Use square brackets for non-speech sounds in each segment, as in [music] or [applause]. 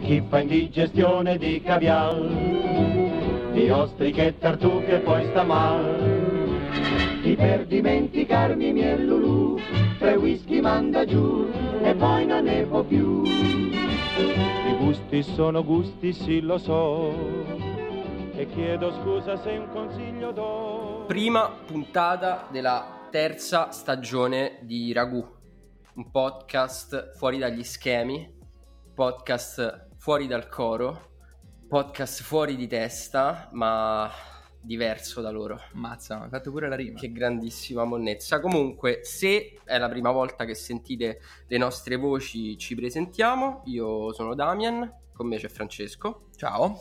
Chi fa indigestione di caviar, di ostriche e tartufe poi sta mal. Chi per dimenticarmi miel lulù, tre whisky manda giù e poi non ne può più. I gusti sono gusti, sì lo so, e chiedo scusa se un consiglio do. Prima puntata della terza stagione di Ragù, un podcast fuori dagli schemi, podcast fuori dal coro, podcast fuori di testa, ma diverso da loro. Mazza, hai fatto pure la rima. Che grandissima monnezza. Comunque, se è la prima volta che sentite le nostre voci, ci presentiamo. Io sono Damian, con me c'è Francesco. Ciao.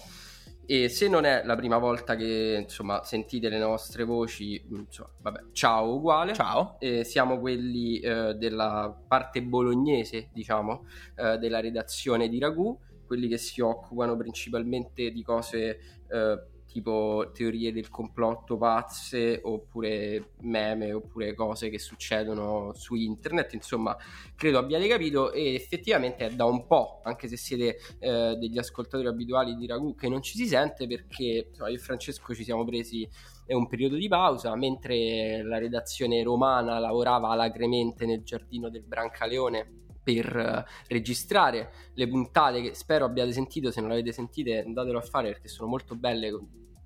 E se non è la prima volta che insomma sentite le nostre voci, insomma, vabbè, ciao uguale. Ciao. Eh, siamo quelli eh, della parte bolognese, diciamo, eh, della redazione di Ragù, quelli che si occupano principalmente di cose eh, tipo teorie del complotto pazze oppure meme oppure cose che succedono su internet insomma credo abbiate capito e effettivamente è da un po' anche se siete eh, degli ascoltatori abituali di Ragù che non ci si sente perché insomma, io e Francesco ci siamo presi è un periodo di pausa, mentre la redazione romana lavorava alacremente nel giardino del Brancaleone per uh, registrare le puntate che spero abbiate sentito, se non l'avete sentite andatelo a fare perché sono molto belle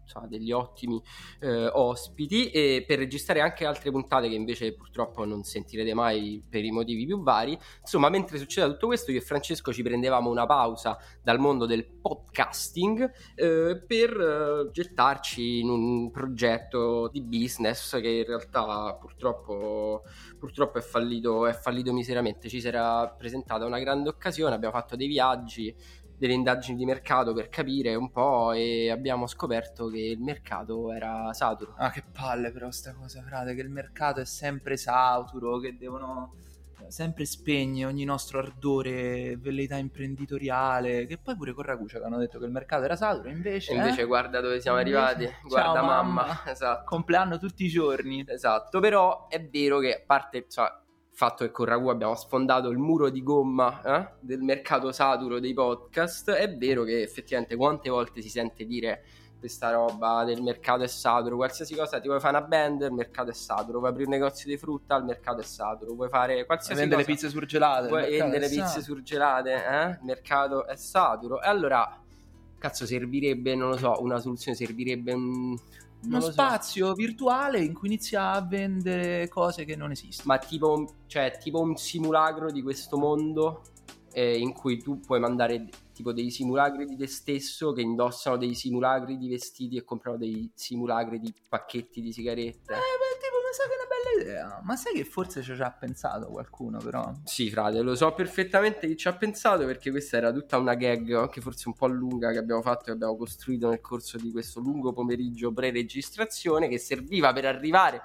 insomma, degli ottimi eh, ospiti e per registrare anche altre puntate che invece purtroppo non sentirete mai per i motivi più vari. Insomma, mentre succedeva tutto questo, io e Francesco ci prendevamo una pausa dal mondo del podcasting eh, per eh, gettarci in un progetto di business che in realtà purtroppo, purtroppo è, fallito, è fallito miseramente. Ci si era presentata una grande occasione, abbiamo fatto dei viaggi delle indagini di mercato per capire un po' e abbiamo scoperto che il mercato era saturo. Ah, che palle però sta cosa, frate, che il mercato è sempre saturo, che devono sempre spegne ogni nostro ardore, velleità imprenditoriale, che poi pure con Ragucia che hanno detto che il mercato era saturo, invece... E invece eh? guarda dove siamo arrivati, [laughs] guarda Ciao, mamma. mamma. [laughs] esatto. Compleanno tutti i giorni. Esatto, però è vero che a parte... Cioè, fatto che con Ragù abbiamo sfondato il muro di gomma eh, del mercato saturo dei podcast, è vero che effettivamente quante volte si sente dire questa roba del mercato è saturo, qualsiasi cosa, ti vuoi fare una band, il mercato è saturo, vuoi aprire un negozio di frutta, il mercato è saturo, vuoi fare qualsiasi Vendere cosa, pizze surgelate. vuoi vendere pizze surgelate, eh? il mercato è saturo, e allora, cazzo, servirebbe, non lo so, una soluzione, servirebbe un... Uno so. spazio virtuale in cui inizia a vendere cose che non esistono. Ma tipo, cioè, tipo un simulacro di questo mondo eh, in cui tu puoi mandare tipo dei simulacri di te stesso che indossano dei simulacri di vestiti e comprano dei simulacri di pacchetti di sigarette. Eh, beh, sa che è una bella idea. Ma sai che forse ci ha pensato qualcuno, però. Sì, frate, lo so perfettamente chi ci ha pensato perché questa era tutta una gag, anche forse un po' lunga, che abbiamo fatto, che abbiamo costruito nel corso di questo lungo pomeriggio pre-registrazione che serviva per arrivare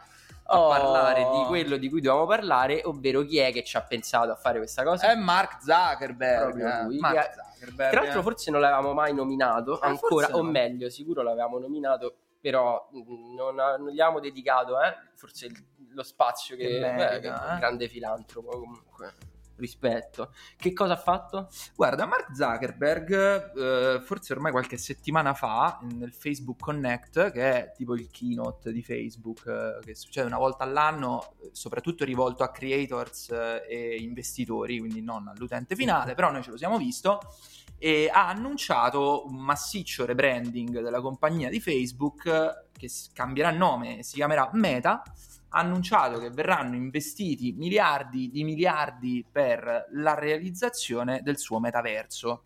a Oh. parlare di quello di cui dovevamo parlare, ovvero chi è che ci ha pensato a fare questa cosa. È Mark Zuckerberg. Eh. lui, Mark che- Zuckerberg. Tra l'altro, eh. forse non l'avevamo mai nominato Ah, ancora, o no. meglio, sicuro l'avevamo nominato, però mh, non, non gli abbiamo dedicato eh, forse lo spazio che, Che beh, merita, che- eh. grande filantropo comunque. Rispetto, che cosa ha fatto? Guarda, Mark Zuckerberg, eh, forse ormai qualche settimana fa, nel Facebook Connect, che è tipo il keynote di Facebook, eh, che succede una volta all'anno, eh, soprattutto rivolto a creators eh, e investitori, quindi non all'utente finale, però noi ce lo siamo visto, e ha annunciato un massiccio rebranding della compagnia di Facebook che cambierà nome, si chiamerà Meta, ha annunciato che verranno investiti miliardi di miliardi per la realizzazione del suo metaverso.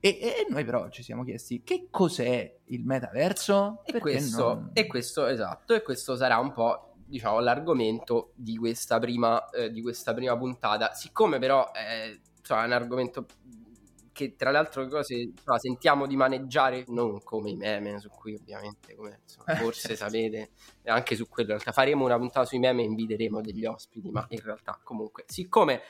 E, e noi però ci siamo chiesti che cos'è il metaverso? E questo, non- e questo, esatto, e questo sarà un po', diciamo, l'argomento di questa prima, eh, di questa prima puntata. Siccome però eh, insomma, è un argomento che tra le altre cose insomma, sentiamo di maneggiare non come i meme, su cui ovviamente, come insomma, [laughs] forse sapete, anche su quello in realtà faremo una puntata sui meme e inviteremo degli ospiti, ma in realtà comunque, siccome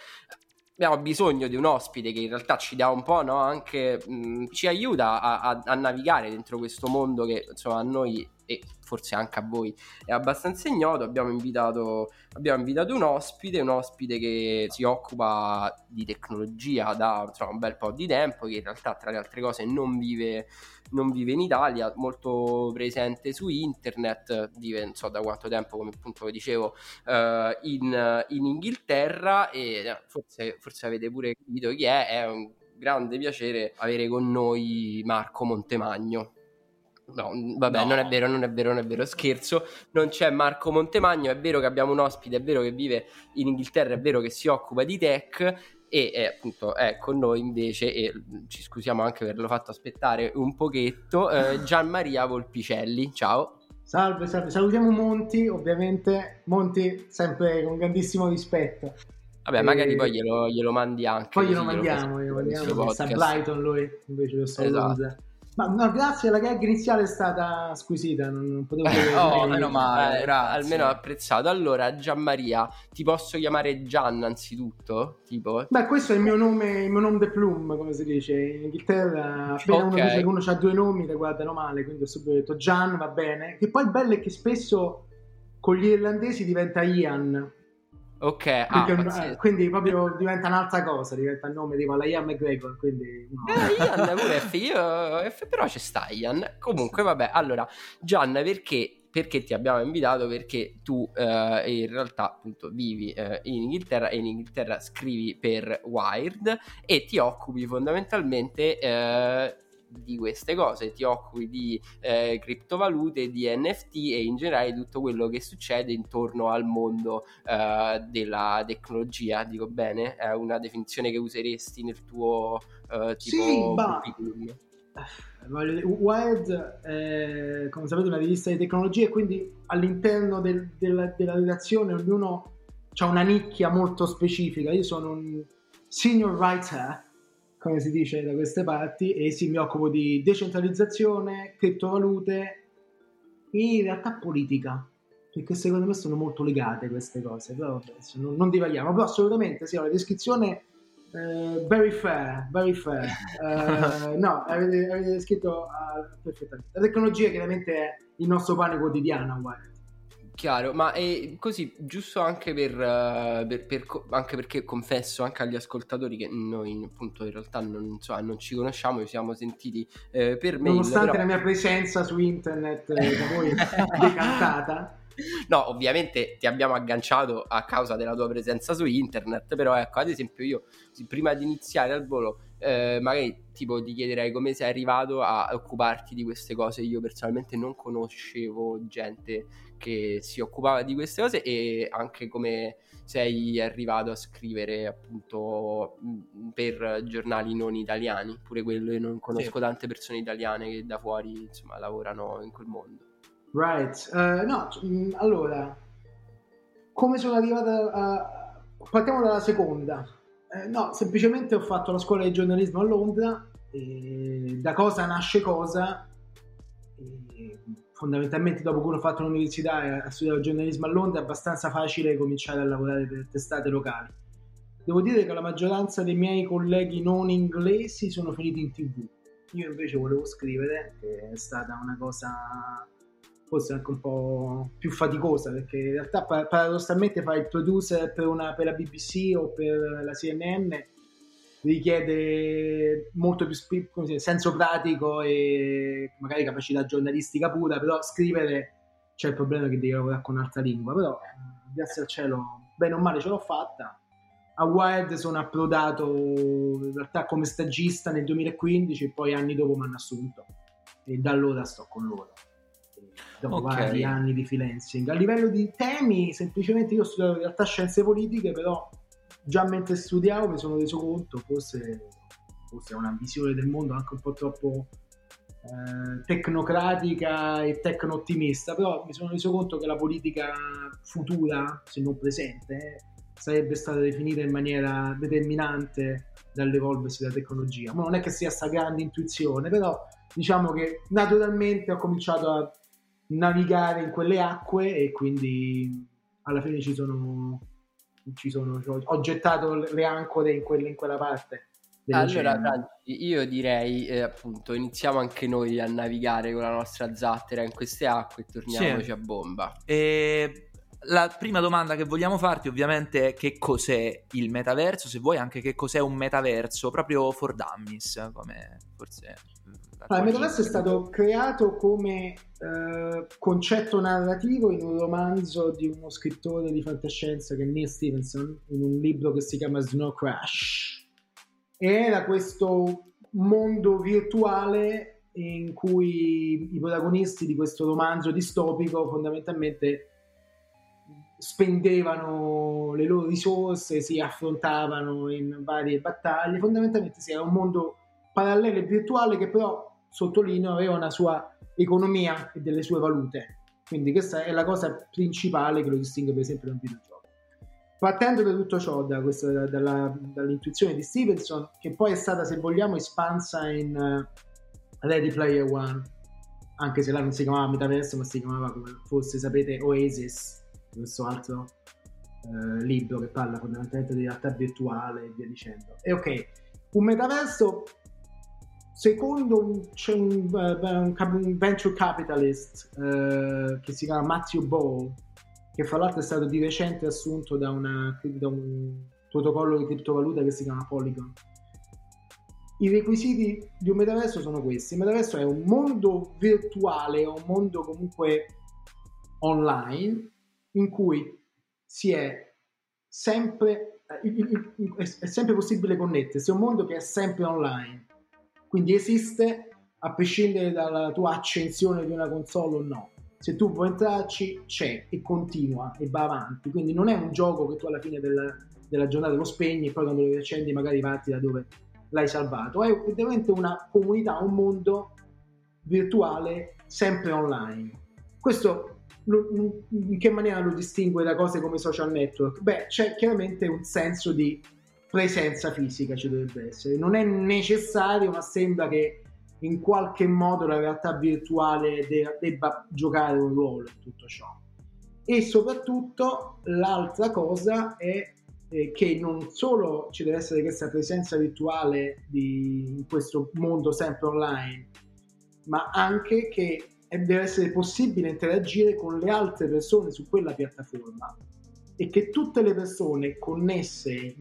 abbiamo bisogno di un ospite che in realtà ci dà un po', no? Anche mh, ci aiuta a, a- a navigare dentro questo mondo che insomma a noi e forse anche a voi è abbastanza ignoto, abbiamo invitato, abbiamo invitato un ospite, un ospite che si occupa di tecnologia da insomma, un bel po' di tempo, che in realtà tra le altre cose non vive, non vive in Italia, molto presente su internet, vive non so da quanto tempo, come appunto dicevo, uh, in, in, Inghilterra e eh, forse, forse avete pure capito chi è, è un grande piacere avere con noi Marco Montemagno. No, vabbè, no. non è vero, non è vero, non è vero, scherzo. Non c'è Marco Montemagno, è vero che abbiamo un ospite, è vero che vive in Inghilterra, è vero che si occupa di tech e è, appunto è con noi invece, e ci scusiamo anche per averlo fatto aspettare un pochetto, eh, [laughs] Gian Maria Volpicelli. Ciao. Salve, salve. Salutiamo Monti, ovviamente. Monti sempre con grandissimo rispetto. Vabbè, magari poi glielo, glielo, mandi anche. Poi glielo mandiamo, glielo mandiamo. Sta Brighton lui, invece lo sto esatto. Ma no, grazie, la gag iniziale è stata squisita, non, non potevo dire. oh, meno male, eh, almeno ho apprezzato. Allora, Gianmaria, ti posso chiamare Gian anzitutto? Tipo? Beh, questo è il mio nome, il mio nome de plume, come si dice. In Inghilterra, appena okay. uno dice che uno ha due nomi, le guardano male, quindi ho subito detto Gian, va bene. Che poi il bello è che spesso con gli irlandesi diventa Ian, Ok, ah, quindi, quindi, proprio diventa un'altra cosa, diventa il nome tipo la Ian McGregor, quindi... No. Eh, Ian pure F, io, F, però ci sta Ian. Comunque vabbè, allora, Gian, perché, perché ti abbiamo invitato? Perché tu eh, in realtà appunto vivi eh, in Inghilterra e in Inghilterra scrivi per Wired e ti occupi fondamentalmente eh, di queste cose, ti occupi di eh, criptovalute, di NFT e in generale tutto quello che succede intorno al mondo eh, della tecnologia, dico bene? È una definizione che useresti nel tuo eh, tipo sì, curriculum? Wired è, come sapete, una rivista di tecnologia e quindi all'interno del, della, della redazione ognuno ha una nicchia molto specifica. Io sono un senior writer come si dice da queste parti, e sì, mi occupo di decentralizzazione, criptovalute e in realtà politica, perché secondo me sono molto legate queste cose, però vabbè, non, non divaghiamo, però assolutamente sì, la descrizione uh, very fair, very fair, uh, [laughs] no, avete, avete scritto uh, perfettamente. La tecnologia chiaramente è il nostro pane quotidiano, guarda. Chiaro, ma è così giusto anche per, uh, per, per, anche perché confesso anche agli ascoltatori che noi appunto in realtà non, so, non ci conosciamo, ci siamo sentiti eh, per me. Nonostante però... la mia presenza su internet eh, da voi [laughs] decantata. No, ovviamente ti abbiamo agganciato a causa della tua presenza su internet, però ecco, ad esempio io prima di iniziare al volo eh, magari tipo ti chiederei come sei arrivato a occuparti di queste cose. Io personalmente non conoscevo gente che si occupava di queste cose e anche come sei arrivato a scrivere appunto per giornali non italiani. Pure quello io non conosco sì. tante persone italiane che da fuori insomma lavorano in quel mondo. Right, uh, no, allora, come sono arrivato a... Partiamo dalla seconda. Eh, no, semplicemente ho fatto la scuola di giornalismo a Londra, da cosa nasce cosa, e fondamentalmente dopo che ha fatto l'università e ha studiato giornalismo a Londra è abbastanza facile cominciare a lavorare per testate locali. Devo dire che la maggioranza dei miei colleghi non inglesi sono finiti in tv. Io invece volevo scrivere, che è stata una cosa forse anche un po' più faticosa perché in realtà paradossalmente fare il producer per, una, per la BBC o per la CNN richiede molto più dire, senso pratico e magari capacità giornalistica pura, però scrivere c'è il problema che devi lavorare con un'altra lingua, però grazie al cielo bene o male ce l'ho fatta. A Wired sono approdato in realtà come stagista nel 2015 e poi anni dopo mi hanno assunto e da allora sto con loro dopo okay. vari anni di freelancing. A livello di temi, semplicemente io ho studiato in realtà scienze politiche, però già mentre studiavo mi sono reso conto, forse, forse è una visione del mondo anche un po' troppo eh, tecnocratica e tecno-ottimista, però mi sono reso conto che la politica futura, se non presente, sarebbe stata definita in maniera determinante dall'evolversi della tecnologia. Ma non è che sia questa grande intuizione, però diciamo che naturalmente ho cominciato a navigare in quelle acque e quindi alla fine ci sono, ci sono ho gettato le ancore in, quelle, in quella parte Allora, Franci, io direi eh, appunto iniziamo anche noi a navigare con la nostra zattera in queste acque e torniamoci sì. a bomba. E la prima domanda che vogliamo farti ovviamente è che cos'è il metaverso, se vuoi anche che cos'è un metaverso, proprio for dummies, come forse... Allora, il metaverso è stato creato come eh, concetto narrativo in un romanzo di uno scrittore di fantascienza che è Neil Stevenson, in un libro che si chiama Snow Crash. E era questo mondo virtuale in cui i protagonisti di questo romanzo distopico fondamentalmente spendevano le loro risorse, si affrontavano in varie battaglie, fondamentalmente sì, era un mondo parallelo e virtuale che però, sottolineo, aveva una sua economia e delle sue valute. Quindi questa è la cosa principale che lo distingue per esempio da un videogioco. Partendo da tutto ciò, da questa, dalla, dall'intuizione di Stevenson, che poi è stata, se vogliamo, espansa in uh, Ready Player One, anche se là non si chiamava Metaverso, ma si chiamava, come forse sapete, Oasis, questo altro uh, libro che parla fondamentalmente di realtà virtuale e via dicendo. E ok, un metaverso secondo c'è un, uh, un, un, venture capitalist uh, che si chiama Matthew Ball che fra l'altro è stato di recente assunto da, una, da un protocollo di criptovaluta che si chiama Polygon. I requisiti di un metaverso sono questi. Il metaverso è un mondo virtuale un mondo comunque online in cui si è sempre eh, è sempre possibile connettersi. È un mondo che è sempre online quindi esiste a prescindere dalla tua accensione di una console o no. Se tu vuoi entrarci, c'è e continua e va avanti. Quindi non è un gioco che tu alla fine della, della giornata lo spegni e poi quando lo riaccendi magari parti da dove l'hai salvato. È ovviamente una comunità, un mondo virtuale sempre online. Questo in che maniera lo distingue da cose come social network? Beh, c'è chiaramente un senso di presenza fisica ci dovrebbe essere. Non è necessario, ma sembra che in qualche modo la realtà virtuale de- debba giocare un ruolo in tutto ciò. E soprattutto l'altra cosa è eh, che non solo ci deve essere questa presenza virtuale di, in questo mondo sempre online, ma anche che deve essere possibile interagire con le altre persone su quella piattaforma e che tutte le persone connesse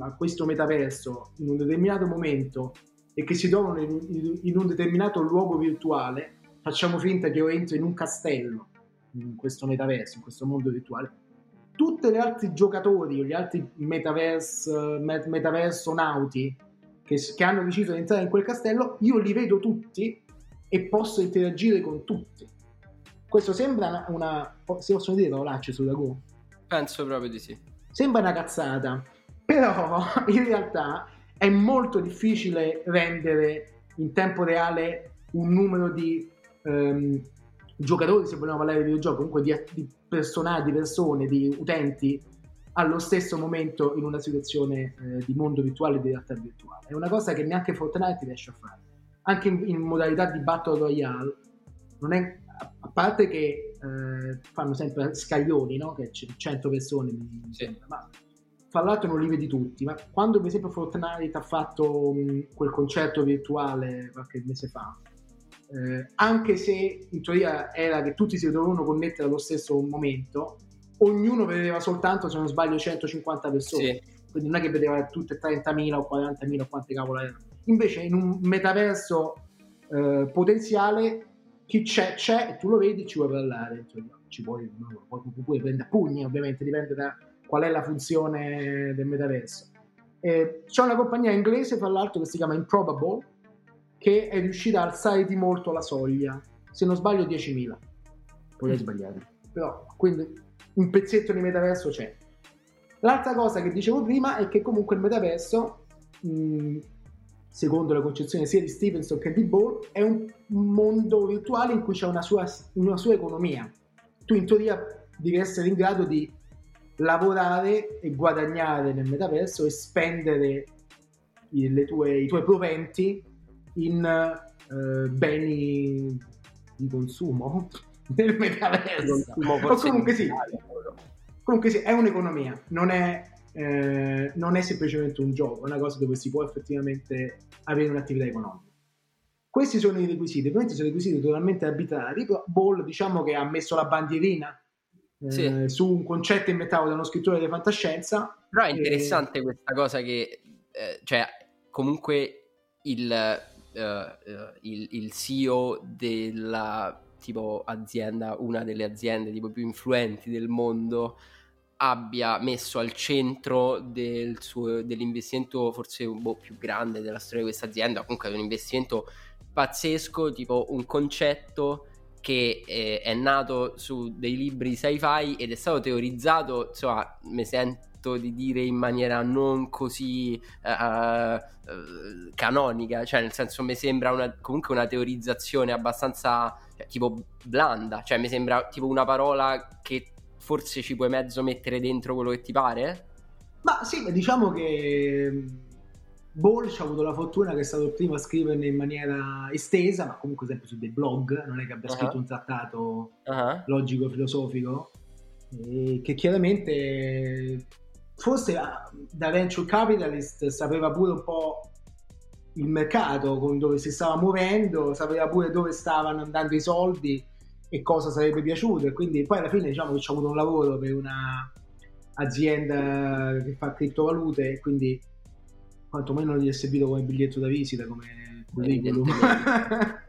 a questo metaverso in un determinato momento e che si trovano in, in un determinato luogo virtuale, facciamo finta che io entro in un castello in questo metaverso, in questo mondo virtuale, tutti gli altri giocatori o gli altri metaverse, met, metaverso nauti che, che, hanno deciso di entrare in quel castello, io li vedo tutti e posso interagire con tutti. Questo sembra una... si possono dire parolacce su Dago? Penso proprio di sì. Sembra una cazzata, però [laughs] in realtà è molto difficile rendere in tempo reale un numero di um, giocatori, se vogliamo parlare di videogioco, comunque di, di personaggi, di persone, di utenti allo stesso momento in una situazione eh, di mondo virtuale e di realtà virtuale. È una cosa che neanche Fortnite riesce a fare. Anche in, in modalità di Battle Royale, non è, a parte che eh, fanno sempre scaglioni, no? che c'è 100 persone, mi sì. ma fra l'altro non li vedi tutti, ma quando per esempio Fortnite ha fatto mh, quel concerto virtuale qualche mese fa, eh, anche se in teoria era che tutti si dovevano connettere allo stesso momento, ognuno vedeva soltanto, se non sbaglio, 150 persone. Sì. Quindi non è che vedeva tutte 30.000 o 40.000 o quante cavolo erano. Invece in un metaverso eh, potenziale chi c'è c'è e tu lo vedi ci vuoi parlare. Ci puoi, puoi, puoi prendere a pugni ovviamente, dipende da qual è la funzione del metaverso. Eh, c'è una compagnia inglese, fra l'altro, che si chiama Improbable, che è riuscita a alzare di molto la soglia, se non sbaglio 10.000, poi mm. sbagliare, però quindi un pezzetto di metaverso c'è. L'altra cosa che dicevo prima è che comunque il metaverso, mh, secondo la concezione sia di Stevenson che di Ball, è un mondo virtuale in cui c'è una sua, una sua economia. Tu in teoria devi essere in grado di lavorare e guadagnare nel metaverso e spendere i, tue, i tuoi proventi in eh, beni di consumo [laughs] nel metaverso. o comunque sì, comunque sì, è un'economia, non è eh, non è semplicemente un gioco, è una cosa dove si può effettivamente avere un'attività economica. Questi sono i requisiti, ovviamente sono requisiti totalmente arbitrari, però Ball diciamo che ha messo la bandierina eh, sì. su un concetto inventato da uno scrittore di fantascienza. Però è interessante e... questa cosa che, eh, cioè, comunque il, uh, uh, il, il CEO della tipo azienda, una delle aziende tipo più influenti del mondo, abbia messo al centro del suo, dell'investimento forse un po' più grande della storia di questa azienda, comunque un investimento pazzesco, tipo un concetto che eh, è nato su dei libri sci-fi ed è stato teorizzato, insomma, mi sento di dire in maniera non così uh, uh, canonica, cioè nel senso mi sembra una, comunque una teorizzazione abbastanza cioè, tipo blanda, cioè mi sembra tipo una parola che forse ci puoi mezzo mettere dentro quello che ti pare? Ma sì, diciamo che Ball ci ha avuto la fortuna che è stato il primo a scriverne in maniera estesa, ma comunque sempre su dei blog, non è che abbia uh-huh. scritto un trattato uh-huh. logico-filosofico, che chiaramente forse ah, da venture capitalist sapeva pure un po' il mercato con dove si stava muovendo, sapeva pure dove stavano andando i soldi e cosa sarebbe piaciuto e quindi poi alla fine diciamo che ci ha avuto un lavoro per una azienda che fa criptovalute e quindi quantomeno gli è servito come biglietto da visita come curriculum [laughs]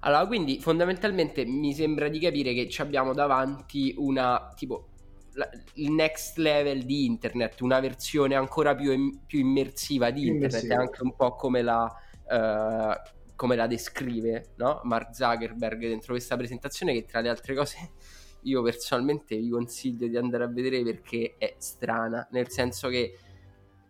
allora quindi fondamentalmente mi sembra di capire che ci abbiamo davanti una tipo la, il next level di internet una versione ancora più, più immersiva di internet immersiva. anche un po' come la uh, come la descrive no? Mark Zuckerberg dentro questa presentazione che tra le altre cose [laughs] io personalmente vi consiglio di andare a vedere perché è strana, nel senso che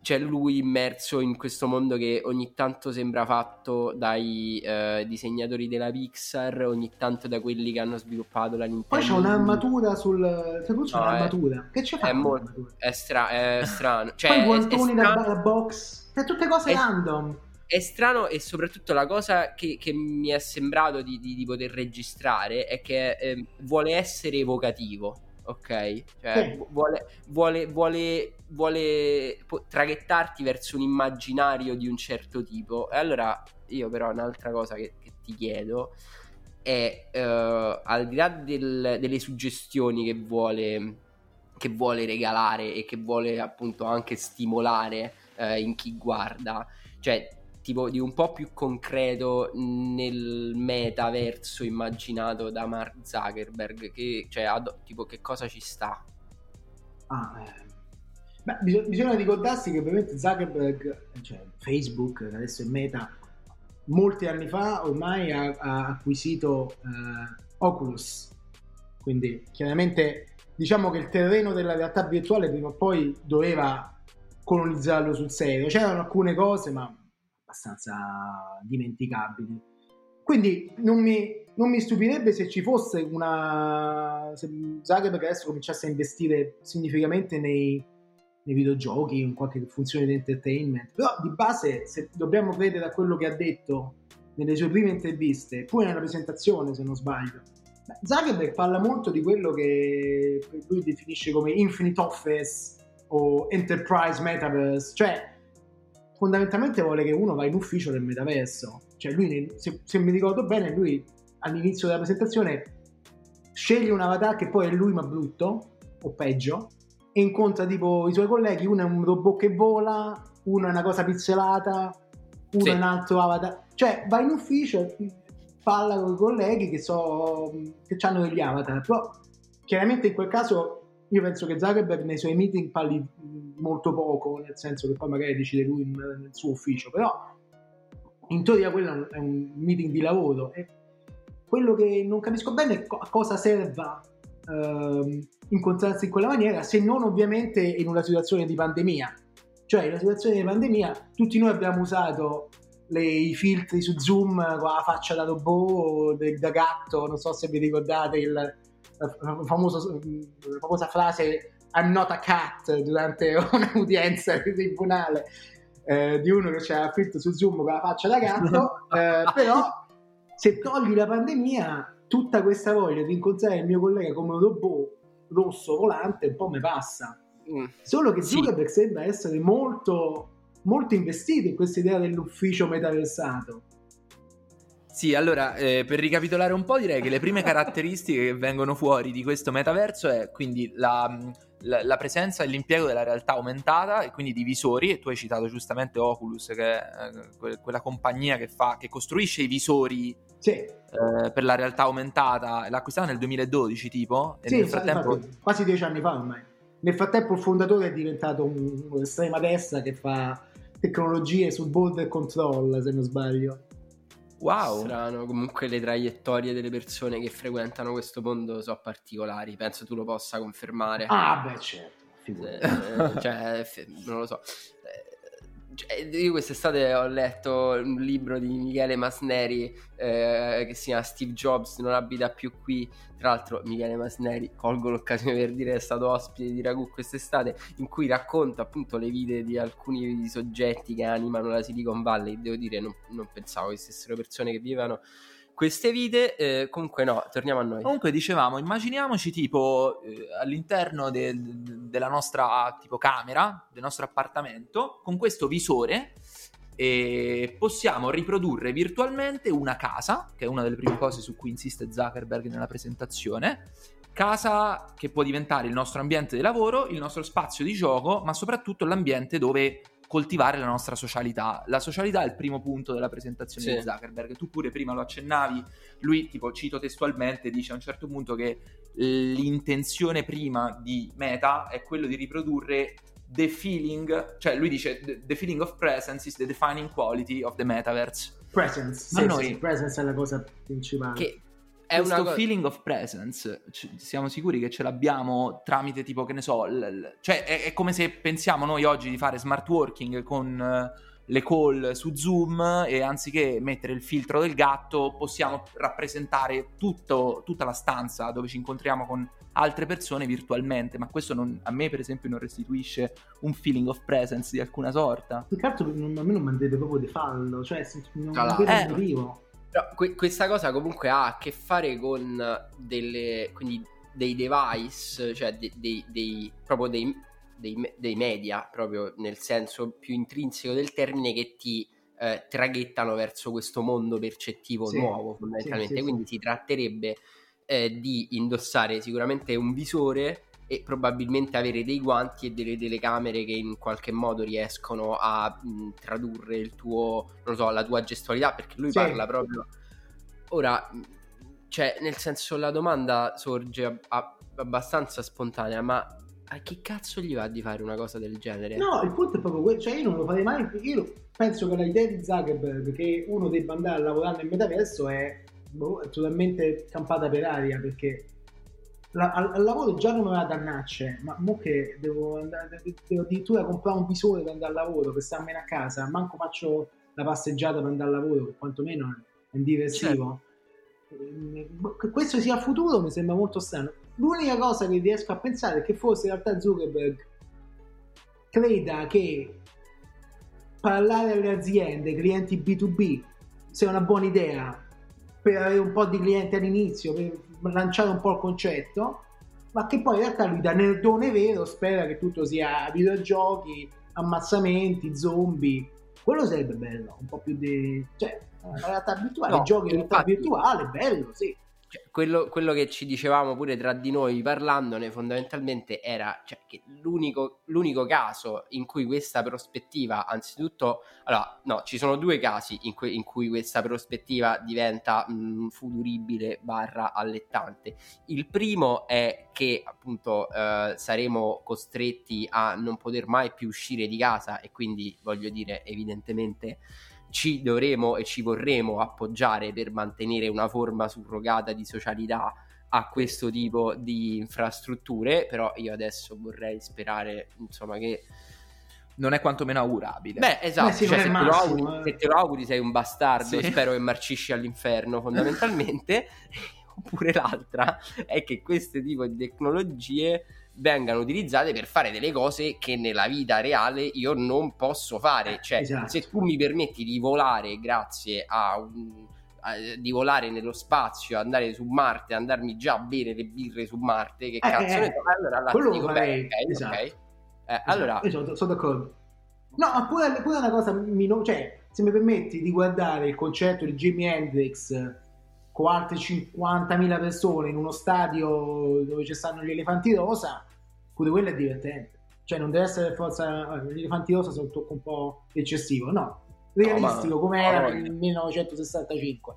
c'è lui immerso in questo mondo che ogni tanto sembra fatto dai eh, disegnatori della Pixar, ogni tanto da quelli che hanno sviluppato la Nintendo. Poi c'è un'armatura sul... Se c'è no, un'armatura. È... Che c'è fa? È, molto... è, stra... è [laughs] strano. Cioè, Poi guantoni da box. Cioè, tutte cose random è strano e soprattutto la cosa che, che mi è sembrato di, di, di, poter registrare è che eh, vuole essere evocativo, ok? Cioè sì. vuole, vuole, vuole, vuole traghettarti verso un immaginario di un certo tipo. E allora io però un'altra cosa che, che ti chiedo è, uh, al di là del, delle suggestioni che vuole, che vuole regalare e che vuole appunto anche stimolare uh, in chi guarda, cioè tipo di un po' più concreto nel metaverso immaginato da Mark Zuckerberg che, cioè, ad, tipo che cosa ci sta ah, eh. Beh, bisog- bisogna ricordarsi che ovviamente Zuckerberg cioè Facebook adesso è Meta molti anni fa ormai ha, ha acquisito eh, Oculus quindi chiaramente diciamo che il terreno della realtà virtuale prima o poi doveva colonizzarlo sul serio c'erano alcune cose ma abbastanza dimenticabili. Quindi non mi, non mi, stupirebbe se ci fosse una. se Zuckerberg adesso cominciasse a investire significativamente nei, nei videogiochi, in qualche funzione di entertainment. Però di base, se dobbiamo credere a quello che ha detto nelle sue prime interviste, poi nella presentazione, se non sbaglio. Zuckerberg parla molto di quello che lui definisce come Infinite Office o Enterprise Metaverse, cioè fondamentalmente vuole che uno va in ufficio del metaverso. Cioè lui, se, se mi ricordo bene, lui all'inizio della presentazione sceglie un avatar che poi è lui ma brutto, o peggio, e incontra tipo i suoi colleghi, uno è un robot che vola, uno è una cosa pixelata, uno sì. è un altro avatar. Cioè va in ufficio, parla con i colleghi che, so, che hanno degli avatar, però chiaramente in quel caso io penso che Zuckerberg nei suoi meeting parli molto poco, nel senso che poi magari decide lui nel suo ufficio, però in teoria quello è un meeting di lavoro e quello che non capisco bene è a cosa serva ehm, incontrarsi in quella maniera, se non ovviamente in una situazione di pandemia. Cioè, in una situazione di pandemia, tutti noi abbiamo usato le, i filtri su Zoom con la faccia da robot, da gatto, non so se vi ricordate il, famoso, la famosa frase I'm not a cat durante [laughs] un'udienza di tribunale eh, di uno che c'era affitto su Zoom con la faccia da gatto, [laughs] eh, però se togli la pandemia tutta questa voglia di incontrare il mio collega come un robot rosso volante un po' mi passa. Mm. Solo che Sì. Zuckerberg sembra essere molto, molto investito in questa idea dell'ufficio metaversato. Sì, allora, eh, per ricapitolare un po', direi che le prime caratteristiche che vengono fuori di questo metaverso è quindi la, la- la presenza e l'impiego della realtà aumentata e quindi di visori, e tu hai citato giustamente Oculus, che è eh, que- quella compagnia che, fa, che costruisce i visori Sì, eh, per la realtà aumentata, l'ha acquistata nel 2012 tipo, e sì, nel infatti, frattempo... quasi dieci anni fa ormai. Nel frattempo il fondatore è diventato un- un'estrema destra che fa tecnologie sul border control, se non sbaglio. Wow! Strano, comunque le traiettorie delle persone che frequentano questo mondo sono particolari, penso tu lo possa confermare. Ah, beh, certo. Eh, cioè, non lo so. Eh, io quest'estate ho letto un libro di Michele Masneri eh, che si chiama Steve Jobs non abita più qui. Tra l'altro, Michele Masneri, colgo l'occasione per dire, è stato ospite di Ragù quest'estate, in cui racconta appunto le vite di alcuni soggetti che animano la Silicon Valley. Devo dire, non, non pensavo che stessero persone che vivevano queste vite. Eh, comunque, no, torniamo a noi. Comunque dicevamo, immaginiamoci tipo eh, all'interno del- della nostra tipo camera, del nostro appartamento, con questo visore e possiamo riprodurre virtualmente una casa, che è una delle prime cose su cui insiste Zuckerberg nella presentazione. Casa che può diventare il nostro ambiente di lavoro, il nostro spazio di gioco, ma soprattutto l'ambiente dove coltivare la nostra socialità. La socialità è il primo punto della presentazione Sì. di Zuckerberg. Tu pure prima lo accennavi, lui, tipo, cito testualmente, dice a un certo punto che l'intenzione prima di Meta è quello di riprodurre the feeling, cioè lui dice the, feeling of presence is the defining quality of the metaverse. Presence, Ma sì, noi- sì, sì, presence è la cosa principale. Che è Questo cosa. feeling of presence, ci- siamo sicuri che ce l'abbiamo tramite tipo, che ne so, l- l- cioè è, è come se pensiamo noi oggi di fare smart working con eh, le call su Zoom e anziché mettere il filtro del gatto possiamo rappresentare tutto- tutta la stanza dove ci incontriamo con altre persone virtualmente, ma questo non- a me per esempio non restituisce un feeling of presence di alcuna sorta. Più che altro non- a me non mandate proprio di fallo, cioè se- non non vedo l'altro. il Però que- questa cosa comunque ha a che fare con delle, quindi dei device, cioè de- dei, dei- proprio dei, dei dei media, proprio nel senso più intrinseco del termine, che ti eh, traghettano verso questo mondo percettivo Sì, nuovo, fondamentalmente. sì, sì, quindi si tratterebbe eh, di indossare sicuramente un visore e probabilmente avere dei guanti e delle telecamere che in qualche modo riescono a mh, tradurre il tuo, non so, la tua gestualità, perché lui Sì. parla proprio ora cioè nel senso la domanda sorge ab- ab- abbastanza spontanea, ma a chi cazzo gli va di fare una cosa del genere? No, il punto è proprio quello, cioè io non lo farei mai, io penso che l'idea di Zuckerberg che uno debba andare a lavorare nel metaverso è, boh, è totalmente campata per aria perché la- al, al lavoro già non la dannacce, ma mo che devo, andare, devo addirittura comprare un visore per andare al lavoro, per starmene a casa, manco faccio la passeggiata per andare al lavoro, che quantomeno è un diversivo. Ehm, Che questo sia futuro mi sembra molto strano. L'unica cosa che riesco a pensare è che forse in realtà Zuckerberg creda che parlare alle aziende, clienti B2B, sia una buona idea per avere un po' di clienti all'inizio, per lanciare un po' il concetto, ma che poi in realtà lui da nerdone vero spera che tutto sia videogiochi, ammazzamenti, zombie. Quello sarebbe bello, un po' più di... cioè, la realtà virtuale, No, giochi in realtà infatti- virtuale, bello, sì. Cioè, quello, quello che ci dicevamo pure tra di noi parlandone fondamentalmente era cioè, che l'unico, l'unico caso in cui questa prospettiva, anzitutto, allora no, ci sono due casi in, cui- in cui questa prospettiva diventa mh, futuribile barra allettante. Il primo è che appunto eh, saremo costretti a non poter mai più uscire di casa e quindi voglio dire evidentemente ci dovremo e ci vorremo appoggiare per mantenere una forma surrogata di socialità a questo tipo di infrastrutture, però io adesso vorrei sperare, insomma, che... Non è quantomeno augurabile. Beh, esatto, Beh, sì, cioè, se, te auguri, eh. se te lo auguri sei un bastardo, Sì. spero che marcisci all'inferno, [laughs] fondamentalmente. [laughs] Oppure l'altra è che questo tipo di tecnologie vengano utilizzate per fare delle cose che nella vita reale io non posso fare. Cioè, Esatto. se tu mi permetti di volare grazie a un di volare nello spazio, andare su Marte, andarmi già a bere le birre su Marte, che cazzo eh, ne so, allora là ti dico, beh, ok, esatto. ok. Eh, allora... Io sono, sono d'accordo. No, ma pure, pure una cosa minore, cioè, se mi permetti di guardare il concerto di Jimi Hendrix con altre 50.000 persone in uno stadio dove ci stanno gli elefanti rosa, pure quello è divertente. Cioè, non deve essere forza. Gli elefanti rosa sono un tocco un po' eccessivo, no. Realistico No, ma- come era nel 1965.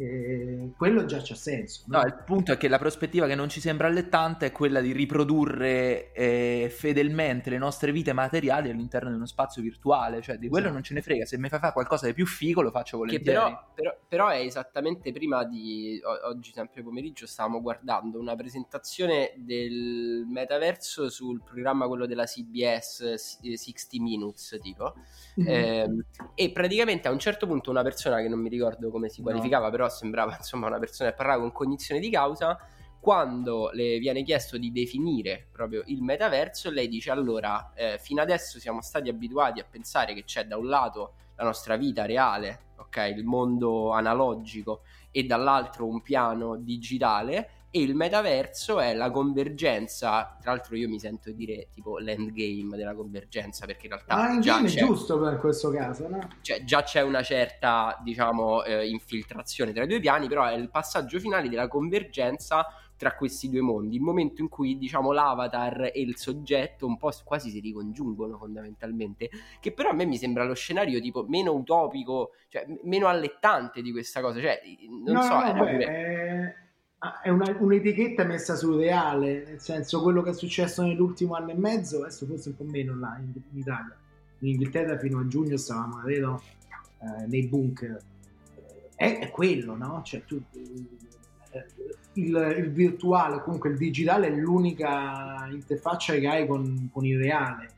Eh, quello già c'ha senso. no? No, il punto è che la prospettiva che non ci sembra allettante è quella di riprodurre eh, fedelmente le nostre vite materiali all'interno di uno spazio virtuale, cioè di quello Esatto. non ce ne frega, se mi fai fare qualcosa di più figo lo faccio Che volentieri. però, però- però è esattamente prima di o- oggi, sempre pomeriggio, stavamo guardando una presentazione del metaverso sul programma quello della CBS eh, 60 Minutes, tipo. Mhm. Ehm, e praticamente a un certo punto una persona che non mi ricordo come si No. qualificava, sembrava [laughs] insomma una persona che parlava con cognizione di causa. Quando le viene chiesto di definire proprio il metaverso, lei dice: Allora, eh, fino adesso siamo stati abituati a pensare che c'è da un lato la nostra vita reale, ok, il mondo analogico, e dall'altro un piano digitale. E il metaverso è la convergenza. Tra l'altro, io mi sento dire tipo l'endgame della convergenza, perché in realtà Ah, in già game è c'è giusto per questo caso, no? cioè, già c'è una certa, diciamo, eh, infiltrazione tra i due piani, però è il passaggio finale della convergenza tra questi due mondi, il momento in cui, diciamo, l'avatar e il soggetto un po' quasi si ricongiungono fondamentalmente, che però a me mi sembra lo scenario tipo meno utopico, cioè meno allettante di questa cosa, cioè, non no, so, no, no, beh, è, ah, è una- un'etichetta messa sul reale, nel senso quello che è successo nell'ultimo anno e mezzo, adesso forse un po' meno là in, in Italia. In Inghilterra fino a giugno stavamo, credo, eh, nei bunker. È, è quello, no? Cioè, tu, eh, il, il virtuale, comunque il digitale è l'unica interfaccia che hai con, con il reale.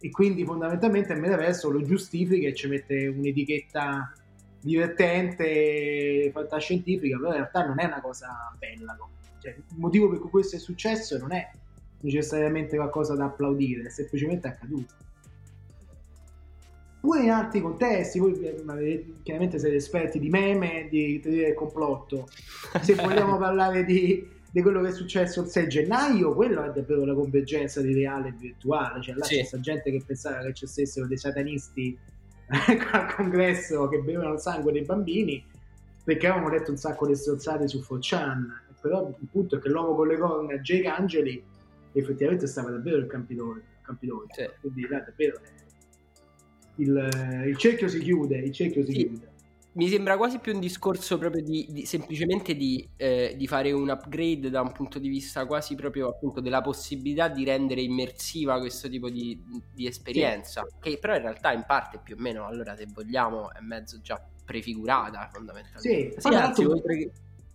E quindi fondamentalmente il metaverso lo giustifica e ci mette un'etichetta divertente, fantascientifica, però in realtà non è una cosa bella. Cioè, il motivo per cui questo è successo non è necessariamente qualcosa da applaudire, è semplicemente accaduto. Pure in altri contesti, voi chiaramente siete esperti di meme, di teoria del complotto. Se vogliamo [laughs] parlare di, di quello che è successo il 6 gennaio, quello è davvero la convergenza di reale e virtuale. Cioè, là Sì. c'è gente che pensava che ci stessero dei satanisti [laughs] al congresso che bevevano il sangue dei bambini perché avevamo letto un sacco di stronzate su 4chan. Però il punto è che l'uomo con le corna, Jake Angeli, effettivamente stava davvero il Campidoglio. Campidoglio. Sì. Quindi là davvero il, il cerchio si chiude, il cerchio si Sì. chiude. Mi sembra quasi più un discorso proprio di, di- semplicemente di, eh, di fare un upgrade da un punto di vista quasi proprio appunto della possibilità di rendere immersiva questo tipo di, di esperienza, che però in realtà in parte più o meno, allora se vogliamo, è mezzo già prefigurata fondamentalmente. Sì, Sì, anzi, oltre che,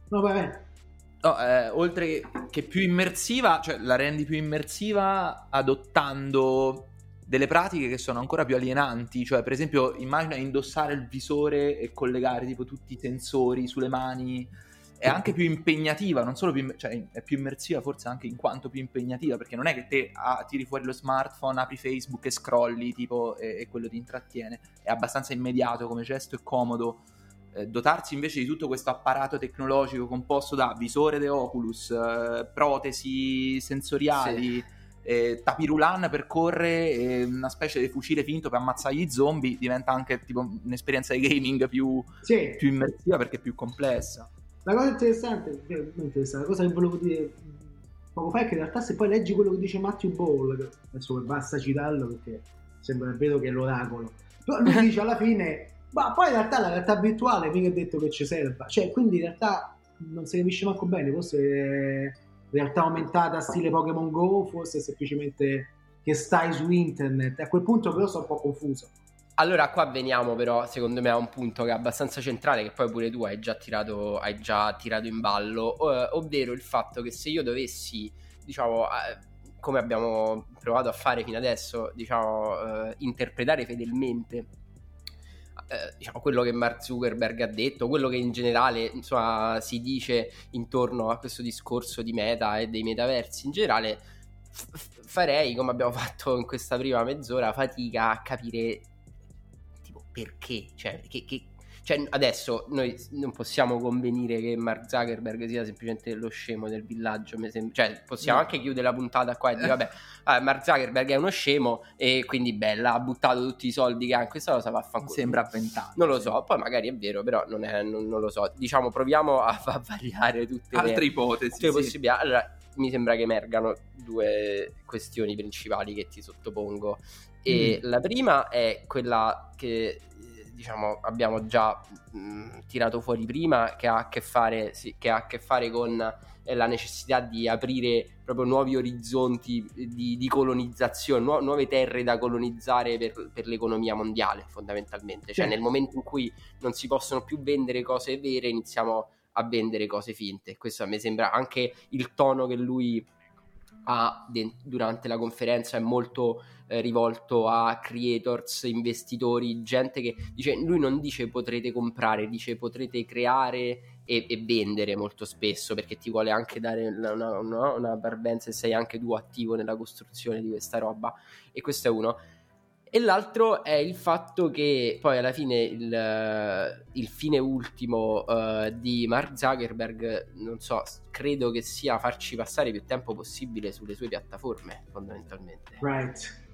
No, vai. no, eh, oltre che più immersiva, cioè la rendi più immersiva adottando delle pratiche che sono ancora più alienanti, cioè per esempio immagina indossare il visore e collegare tipo tutti i sensori sulle mani, è anche più impegnativa, non solo più, cioè è più immersiva forse anche in quanto più impegnativa, perché non è che te ah, tiri fuori lo smartphone, apri Facebook e scrolli tipo e, e quello ti intrattiene, è abbastanza immediato come gesto e comodo. Eh, dotarsi invece di tutto questo apparato tecnologico composto da visore de Oculus, eh, protesi sensoriali, eh, tapirulan per correre, e una specie di fucile finto per ammazzare gli zombie, diventa anche tipo un'esperienza di gaming più, Sì, più immersiva perché più complessa. la cosa interessante, eh, interessante, la cosa che volevo dire mh, poco fa è che in realtà se poi leggi quello che dice Matthew Ball, adesso basta citarlo perché sembra vero che è l'oracolo, però lui dice alla fine, ma poi in realtà la realtà virtuale mica è detto che ci serva, cioè quindi in realtà non si capisce manco bene, forse è realtà aumentata stile Pokémon Go, forse semplicemente che stai su internet, a quel punto però sono un po' confuso. Allora, qua veniamo però, secondo me, a un punto che è abbastanza centrale, che poi pure tu hai già tirato, hai già tirato in ballo, eh, ovvero il fatto che se io dovessi, diciamo, eh, come abbiamo provato a fare fino adesso, diciamo, eh, interpretare fedelmente eh, diciamo, quello che Mark Zuckerberg ha detto, quello che in generale insomma, si dice intorno a questo discorso di meta e dei metaversi in generale, f- farei, come abbiamo [laughs] fatto in questa prima mezz'ora, fatica a capire tipo perché, cioè, che, che- cioè, adesso noi non possiamo convenire che Mark Zuckerberg sia semplicemente lo scemo del villaggio. Sem- cioè, possiamo anche chiudere la puntata qua e dire, [laughs] vabbè, ah, Mark Zuckerberg è uno scemo e quindi bella, ha buttato tutti i soldi che ha in questa cosa, vaffanculo. Sembra avventato. Non lo so, poi magari è vero, però non, è, non, non lo so. Diciamo, proviamo a, a variare tutte Altre le, ipotesi. tutte le sì. possibilità. Allora, mi sembra che emergano due questioni principali che ti sottopongo. E Mm. la prima è quella che diciamo abbiamo già mh, tirato fuori prima, che ha a che fare, sì, che ha a che fare con eh, la necessità di aprire proprio nuovi orizzonti di, di colonizzazione, nu- nuove terre da colonizzare per, per l'economia mondiale, fondamentalmente. Cioè, Sì. nel momento in cui non si possono più vendere cose vere, iniziamo a vendere cose finte. Questo a me sembra anche il tono che lui ha de- durante la conferenza è molto eh, rivolto a creators, investitori, gente che dice lui non dice potrete comprare, dice potrete creare e, e vendere molto spesso perché ti vuole anche dare una, una, una, una parvenza e sei anche tu attivo nella costruzione di questa roba e questo è uno. E l'altro è il fatto che poi alla fine il, il fine ultimo eh, di Mark Zuckerberg, non so, credo che sia farci passare più tempo possibile sulle sue piattaforme, fondamentalmente. Right.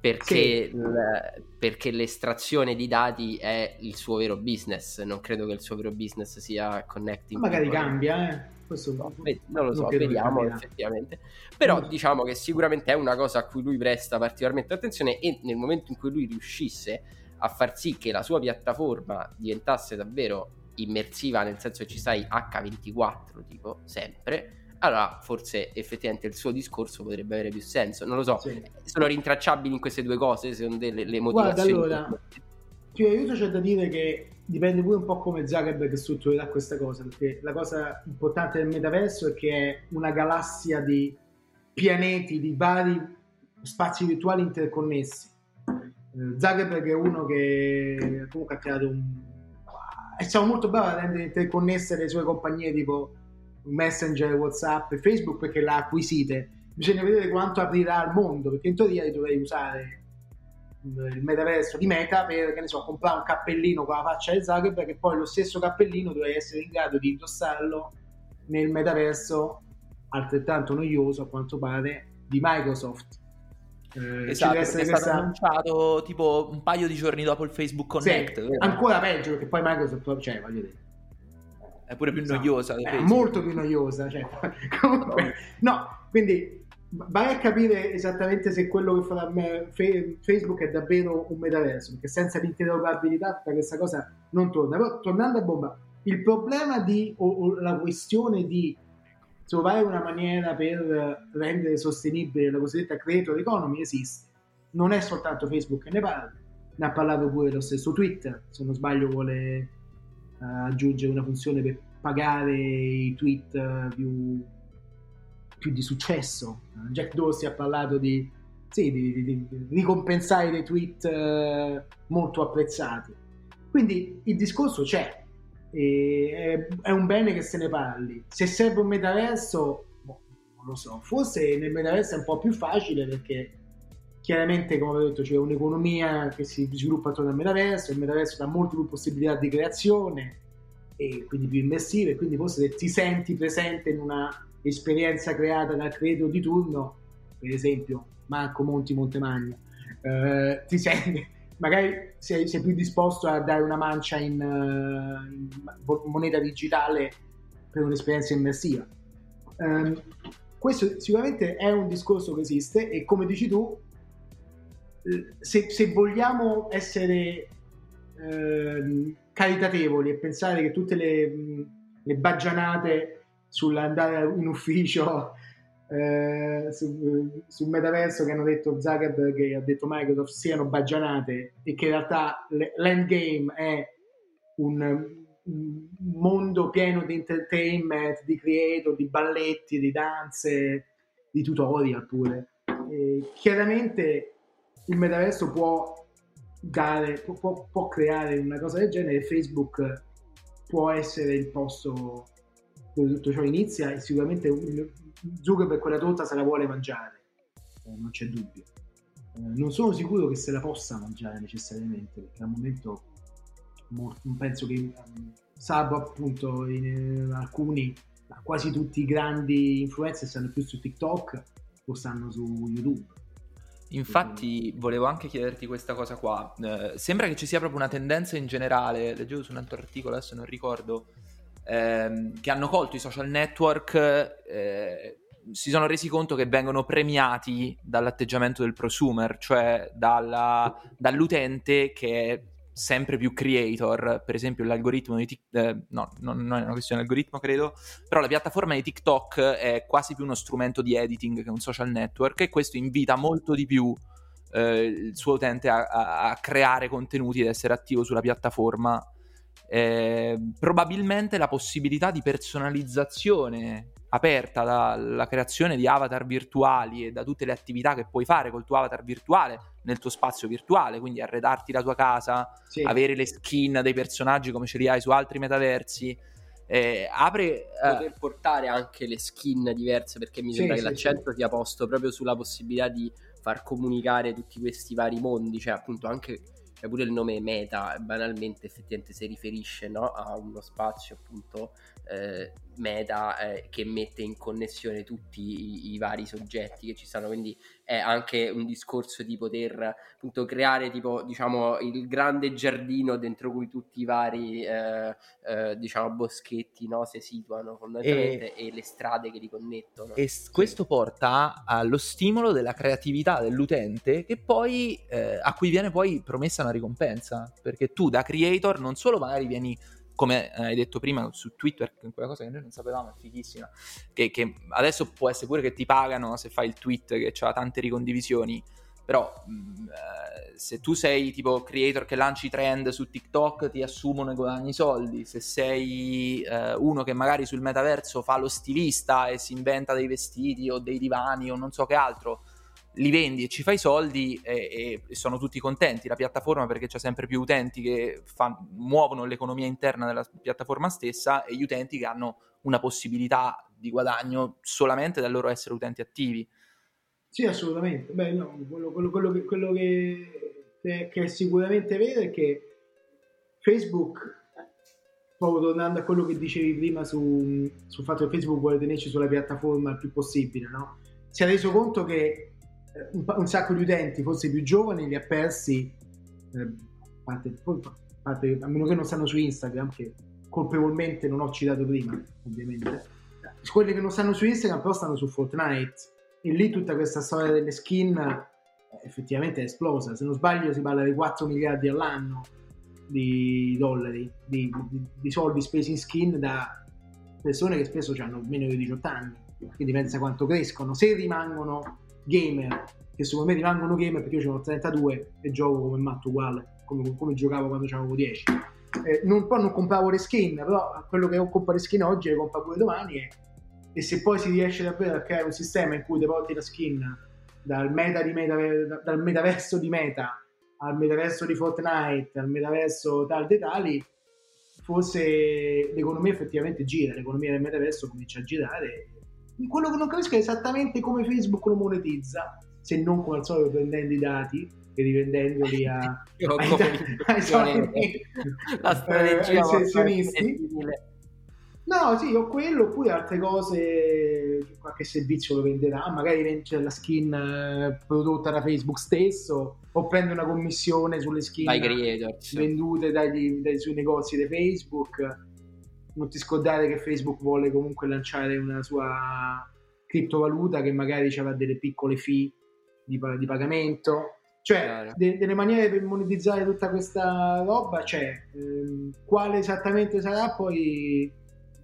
Perché, l- perché l'estrazione di dati è il suo vero business. Non credo che il suo vero business sia connecting. Magari people. cambia, eh. Questo No, non lo so, che vediamo effettivamente. Però diciamo che sicuramente è una cosa a cui lui presta particolarmente attenzione e nel momento in cui lui riuscisse a far sì che la sua piattaforma diventasse davvero immersiva, nel senso che ci stai H24, tipo, sempre, allora forse effettivamente il suo discorso potrebbe avere più senso. Non lo so, Sì. sono rintracciabili in queste due cose, secondo te le, le Guarda, motivazioni? allora, Più aiuto c'è da dire che dipende pure un po' come Zuckerberg strutturerà questa cosa, perché la cosa importante del metaverso è che è una galassia di pianeti, di vari spazi virtuali interconnessi. Eh, Zuckerberg è uno che comunque ha creato un... è stato molto bravo a rendere interconnesse le sue compagnie tipo Messenger, Whatsapp e Facebook perché l'ha acquisite. Bisogna vedere quanto aprirà al mondo, perché in teoria dovrei usare il metaverso di Meta per che ne so, comprare un cappellino con la faccia di Zuckerberg e poi lo stesso cappellino dovrei essere in grado di indossarlo nel metaverso altrettanto noioso a quanto pare di Microsoft. Eh, Esatto, è stato questa- annunciato tipo un paio di giorni dopo il Facebook Sì, Connect. vero? ancora peggio perché poi Microsoft cioè voglio dire È pure più Esatto. noiosa. è molto più noiosa cioè, [laughs] comunque no quindi vai a capire esattamente se quello che farà me- Fe- Facebook è davvero un metaverso perché senza l'interrogabilità tutta questa cosa non torna però tornando a bomba il problema di o, o la questione di trovare una maniera per rendere sostenibile la cosiddetta creator economy esiste non è soltanto Facebook che ne parla ne ha parlato pure lo stesso Twitter se non sbaglio vuole aggiungere una funzione per pagare i tweet eh, più, più di successo. Eh, Jack Dorsey ha parlato di, sì, di, di- di- ricompensare dei tweet eh, molto apprezzati. Quindi il discorso c'è, è, è un bene che se ne parli. Se serve un metaverso, boh, non lo so, forse nel metaverso è un po' più facile perché chiaramente, come ho detto, c'è un'economia che si sviluppa attorno al metaverso, il metaverso dà molte più possibilità di creazione e quindi più immersive, quindi forse se ti senti presente in una esperienza creata dal credo di turno, per esempio Marco Monti Montemagno, eh, ti senti, magari sei, sei più disposto a dare una mancia in, eh, in moneta digitale per un'esperienza immersiva. Ehm, questo sicuramente è un discorso che esiste e come dici tu, eh, se, se vogliamo essere ehm, caritatevoli e pensare che tutte le, le baggianate sull'andare in ufficio [laughs] eh, su- sul metaverso che hanno detto Zuckerberg e ha detto Microsoft siano baggianate e che in realtà l'endgame è un, un mondo pieno di entertainment, di creator, di balletti, di danze, di tutorial pure. E chiaramente il metaverso può dare, può- può, creare una cosa del genere Facebook può essere il posto dove tutto ciò inizia e sicuramente Zuckerberg quella torta se la vuole mangiare, eh, non c'è dubbio. Eh, non sono sicuro che se la possa mangiare necessariamente perché al momento non penso che salvo appunto in, alcuni, quasi tutti i grandi influencer stanno più su TikTok o stanno su YouTube. Infatti volevo anche chiederti questa cosa qua. Eh, sembra che ci sia proprio una tendenza in generale, leggevo su un altro articolo, adesso non ricordo, ehm, che hanno colto i social network, eh, si sono resi conto che vengono premiati dall'atteggiamento del prosumer, cioè dalla, dall'utente che è sempre più creator, per esempio l'algoritmo di TikTok, eh, no, non è una questione di algoritmo credo, però la piattaforma di TikTok è quasi più uno strumento di editing che un social network e questo invita molto di più eh, il suo utente a, a, a, creare contenuti ed essere attivo sulla piattaforma. Eh, probabilmente la possibilità di personalizzazione aperta dalla creazione di avatar virtuali e da tutte le attività che puoi fare col tuo avatar virtuale nel tuo spazio virtuale, quindi arredarti la tua casa, sì. avere le skin dei personaggi come ce li hai su altri metaversi. Eh, apre eh, poter portare anche le skin diverse perché mi sì, sembra sì, che l'accento sia posto proprio sulla possibilità di far comunicare tutti questi vari mondi, cioè appunto anche pure il nome meta banalmente effettivamente si riferisce no, a uno spazio appunto eh, meta eh, che mette in connessione tutti i, i, vari soggetti che ci stanno quindi è anche un discorso di poter appunto creare tipo diciamo il grande giardino dentro cui tutti i vari eh, eh diciamo boschetti no, si situano fondamentalmente e, e, le strade che li connettono e sì. questo porta allo stimolo della creatività dell'utente che poi eh, a cui viene poi promessa una ricompensa perché tu da creator non solo magari vieni come hai detto prima su Twitter, quella cosa che noi non sapevamo è fighissima, che, che adesso può essere pure che ti pagano se fai il tweet che ha tante ricondivisioni, però mh, mm, eh, se tu sei tipo creator che lanci trend su TikTok ti assumono e guadagni soldi, se sei eh, uno che magari sul metaverso fa lo stilista e si inventa dei vestiti o dei divani o non so che altro, li vendi e ci fai soldi e, e, sono tutti contenti la piattaforma perché c'è sempre più utenti che fan, muovono l'economia interna della piattaforma stessa e gli utenti che hanno una possibilità di guadagno solamente dal loro essere utenti attivi. Sì, assolutamente. Beh, no, quello, quello, quello, che, quello che, che, è sicuramente vero è che Facebook, proprio tornando a quello che dicevi prima su, sul fatto che Facebook vuole tenerci sulla piattaforma il più possibile, no? si è reso conto che un, un, sacco di utenti, forse più giovani, li ha persi, eh, parte, parte, a meno che non stanno su Instagram, che colpevolmente non ho citato prima, ovviamente. Quelli che non stanno su Instagram però stanno su Fortnite e lì tutta questa storia delle skin eh, effettivamente è esplosa. Se non sbaglio si parla di 4 miliardi all'anno di dollari, di, di, di soldi spesi in skin da persone che spesso hanno meno di 18 anni, quindi pensa quanto crescono. Se rimangono gamer che secondo me rimangono gamer perché io ho 32 e gioco come matto uguale come, come giocavo quando avevo 10 eh, non, poi non compravo le skin però quello che ho comprato le skin oggi le compro pure domani e, e, se poi si riesce davvero a creare un sistema in cui deporti la skin dal, meta di meta, dal metaverso di meta al metaverso di Fortnite al metaverso tal dei tali forse l'economia effettivamente gira l'economia del metaverso comincia a girare quello che non capisco è esattamente come Facebook lo monetizza, se non come al solito prendendo i dati e rivendendoli a, [laughs] ai, ai soliti [laughs] la strategia eh, ai sessionisti. No, sì, ho quello, oppure altre cose, qualche servizio lo venderà, magari c'è la skin eh, prodotta da Facebook stesso, o prende una commissione sulle skin vendute dagli, dai, sui negozi di Facebook non ti scordare che Facebook vuole comunque lanciare una sua criptovaluta che magari avrà delle piccole fee di, di pagamento. Cioè, de- delle maniere per monetizzare tutta questa roba c'è. Ehm, quale esattamente sarà poi,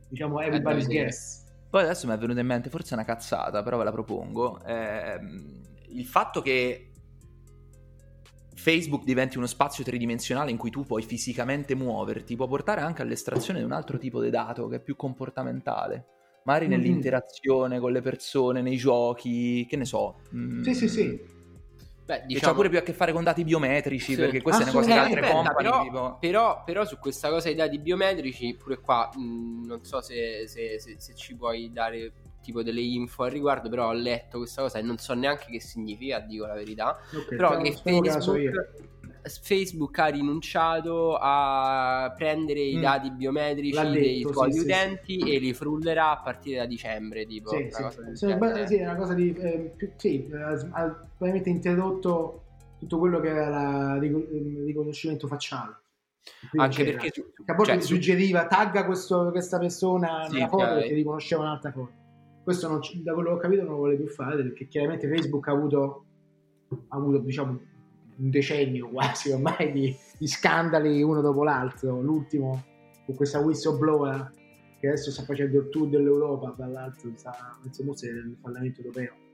diciamo, everybody's guess. Poi adesso mi è venuta in mente, forse è una cazzata, però ve la propongo. Eh, il fatto che Facebook diventi uno spazio tridimensionale in cui tu puoi fisicamente muoverti, può portare anche all'estrazione di un altro tipo di dato che è più comportamentale. Magari mm-hmm. nell'interazione con le persone, nei giochi, che ne so. Mm. Sì, sì, sì. Beh, diciamo... c'ha pure più a che fare con dati biometrici, sì. perché queste sono cose che altre compagnie però, tipo... però, però, su questa cosa dei dati biometrici, pure qua, mh, mm, non so se, se, se, se ci puoi dare tipo delle info al riguardo, però ho letto questa cosa e non so neanche che significa, dico la verità. Okay, però che Facebook, Facebook ha rinunciato a prendere i Mm. dati biometrici L'ha dei detto, suoi sì, sì, utenti e li frullerà a partire da dicembre, tipo. Sì, una sì. cosa Sì, beh, sì, è una cosa di... eh, più- sì, ha, ha veramente interrotto tutto quello che era il riconoscimento facciale. Prima Anche c'era. perché Che a volte cioè, suggeriva tagga questo- questa persona Sì, nella foto perché riconosceva un'altra foto. Questo non da quello che ho capito non lo vuole più fare perché chiaramente Facebook ha avuto, ha avuto diciamo un decennio [laughs] quasi ormai di, di scandali uno dopo l'altro. L'ultimo con questa whistleblower che adesso sta facendo il tour dell'Europa, tra l'altro sta insomma se il Parlamento europeo.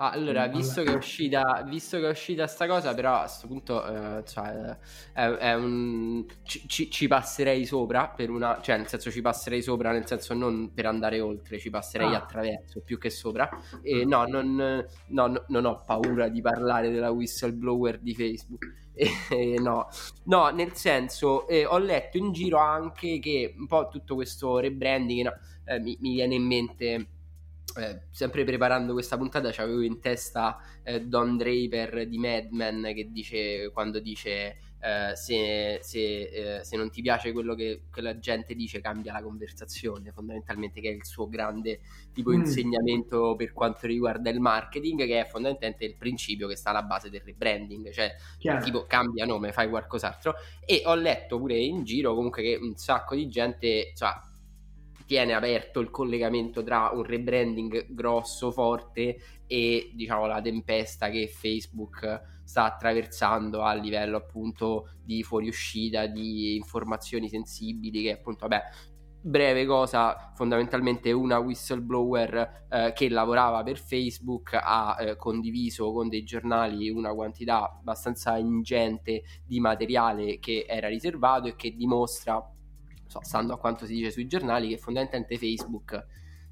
Ah, allora, visto che è uscita, visto che è uscita sta cosa, però a questo punto eh, cioè, è, è un, ci, ci- passerei sopra per una, cioè nel senso ci passerei sopra, nel senso non per andare oltre, ci passerei Ah. attraverso più che sopra. E no, non, no, no, non ho paura di parlare della whistleblower di Facebook. [laughs] No, no, nel senso, eh, ho letto in giro anche che un po' tutto questo rebranding no, eh, mi, mi viene in mente. Eh, sempre preparando questa puntata c'avevo in testa eh, Don Draper di Mad Men che dice quando dice eh, se, se, eh, se non ti piace quello che, che la gente dice cambia la conversazione fondamentalmente che è il suo grande tipo Mm. insegnamento per quanto riguarda il marketing che è fondamentalmente il principio che sta alla base del rebranding cioè Chiaro. tipo cambia nome, fai qualcos'altro. E ho letto pure in giro comunque che un sacco di gente cioè, tiene aperto il collegamento tra un rebranding grosso, forte e diciamo la tempesta che Facebook sta attraversando a livello appunto di fuoriuscita, di informazioni sensibili che appunto vabbè breve cosa, fondamentalmente una whistleblower eh, che lavorava per Facebook ha eh, condiviso con dei giornali una quantità abbastanza ingente di materiale che era riservato e che dimostra, stando a quanto si dice sui giornali, che fondamentalmente Facebook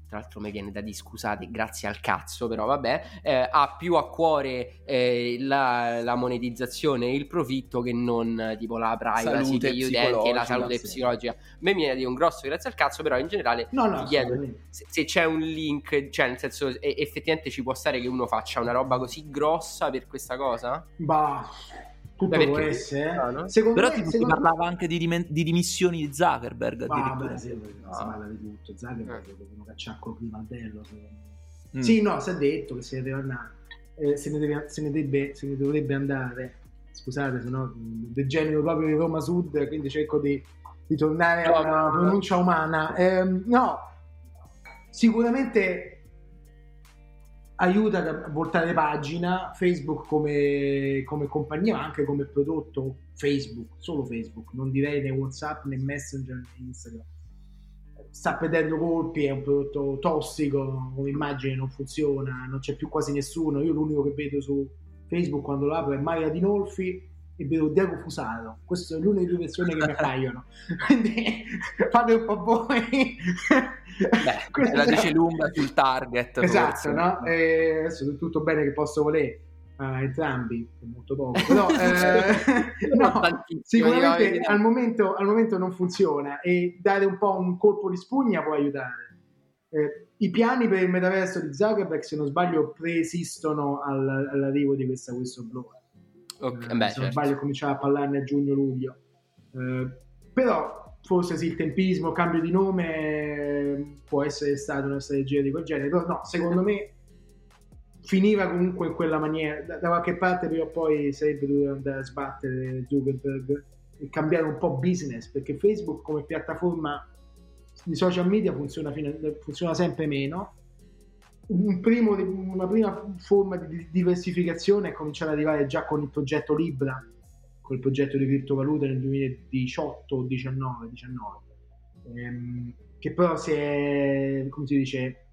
tra l'altro mi viene da dire scusate, grazie al cazzo, però vabbè, eh, ha più a cuore eh, la, la monetizzazione e il profitto che non tipo la privacy degli utenti e la salute sì. psicologica. A me viene da dire un grosso grazie al cazzo, però in generale No, no, ti chiedo se, se c'è un link, cioè nel senso effettivamente ci può stare che uno faccia una roba così grossa per questa cosa? Bah, tutto Beh, può essere. eh. Ah, no? Secondo Però me, tipo, si secondo- parlava anche di, dimen- di dimissioni di Zuckerberg Ah, beh, sì, si Ah. parla di tutto. Zuckerberg Eh. devono cacciare col primaldello. secondo me. Mm. Sì, no, si è detto che se ne deve andare. Eh, se, ne deve- se ne debbe- se ne dovrebbe andare. Scusate, se no mh, degenero proprio di Roma Sud, quindi cerco di, di tornare No, a una no, no. pronuncia umana. Ehm, no, sicuramente aiuta a voltare pagina Facebook come, come compagnia, ma anche come prodotto Facebook, solo Facebook, non direi né WhatsApp né Messenger né Instagram. Sta perdendo colpi, è un prodotto tossico, come immagine non funziona, non c'è più quasi nessuno. Io l'unico che vedo su Facebook quando lo apro è Maria Dinolfi e vedo Diego Fusaro. Queste sono le uniche due persone che mi appaiono. [laughs] Quindi fate un po' voi. Beh, [laughs] La dice [laughs] lunga sul target. Esatto, forse. no? E adesso è tutto bene che posso volere a entrambi, è molto poco, però eh, no, sicuramente al momento, al momento non funziona e dare un po' un colpo di spugna può aiutare. Eh, I piani per il metaverso di Zuckerberg, se non sbaglio, preesistono al- all'arrivo di questa whistleblower. Ok, Eh, beh, se non certo. sbaglio cominciava a parlarne a giugno-luglio. Eh, però forse sì, il tempismo, cambio di nome può essere stata una strategia di quel genere, però no, secondo me finiva comunque in quella maniera, da, da qualche parte prima o poi sarebbe dovuto andare a sbattere Zuckerberg e cambiare un po' business, perché Facebook come piattaforma di social media funziona, fino- funziona sempre meno. Un primo- una prima forma di diversificazione è cominciare ad arrivare già con il progetto Libra, con il progetto di criptovalute nel 2018 o 19, 19 ehm, che però si è, come si dice,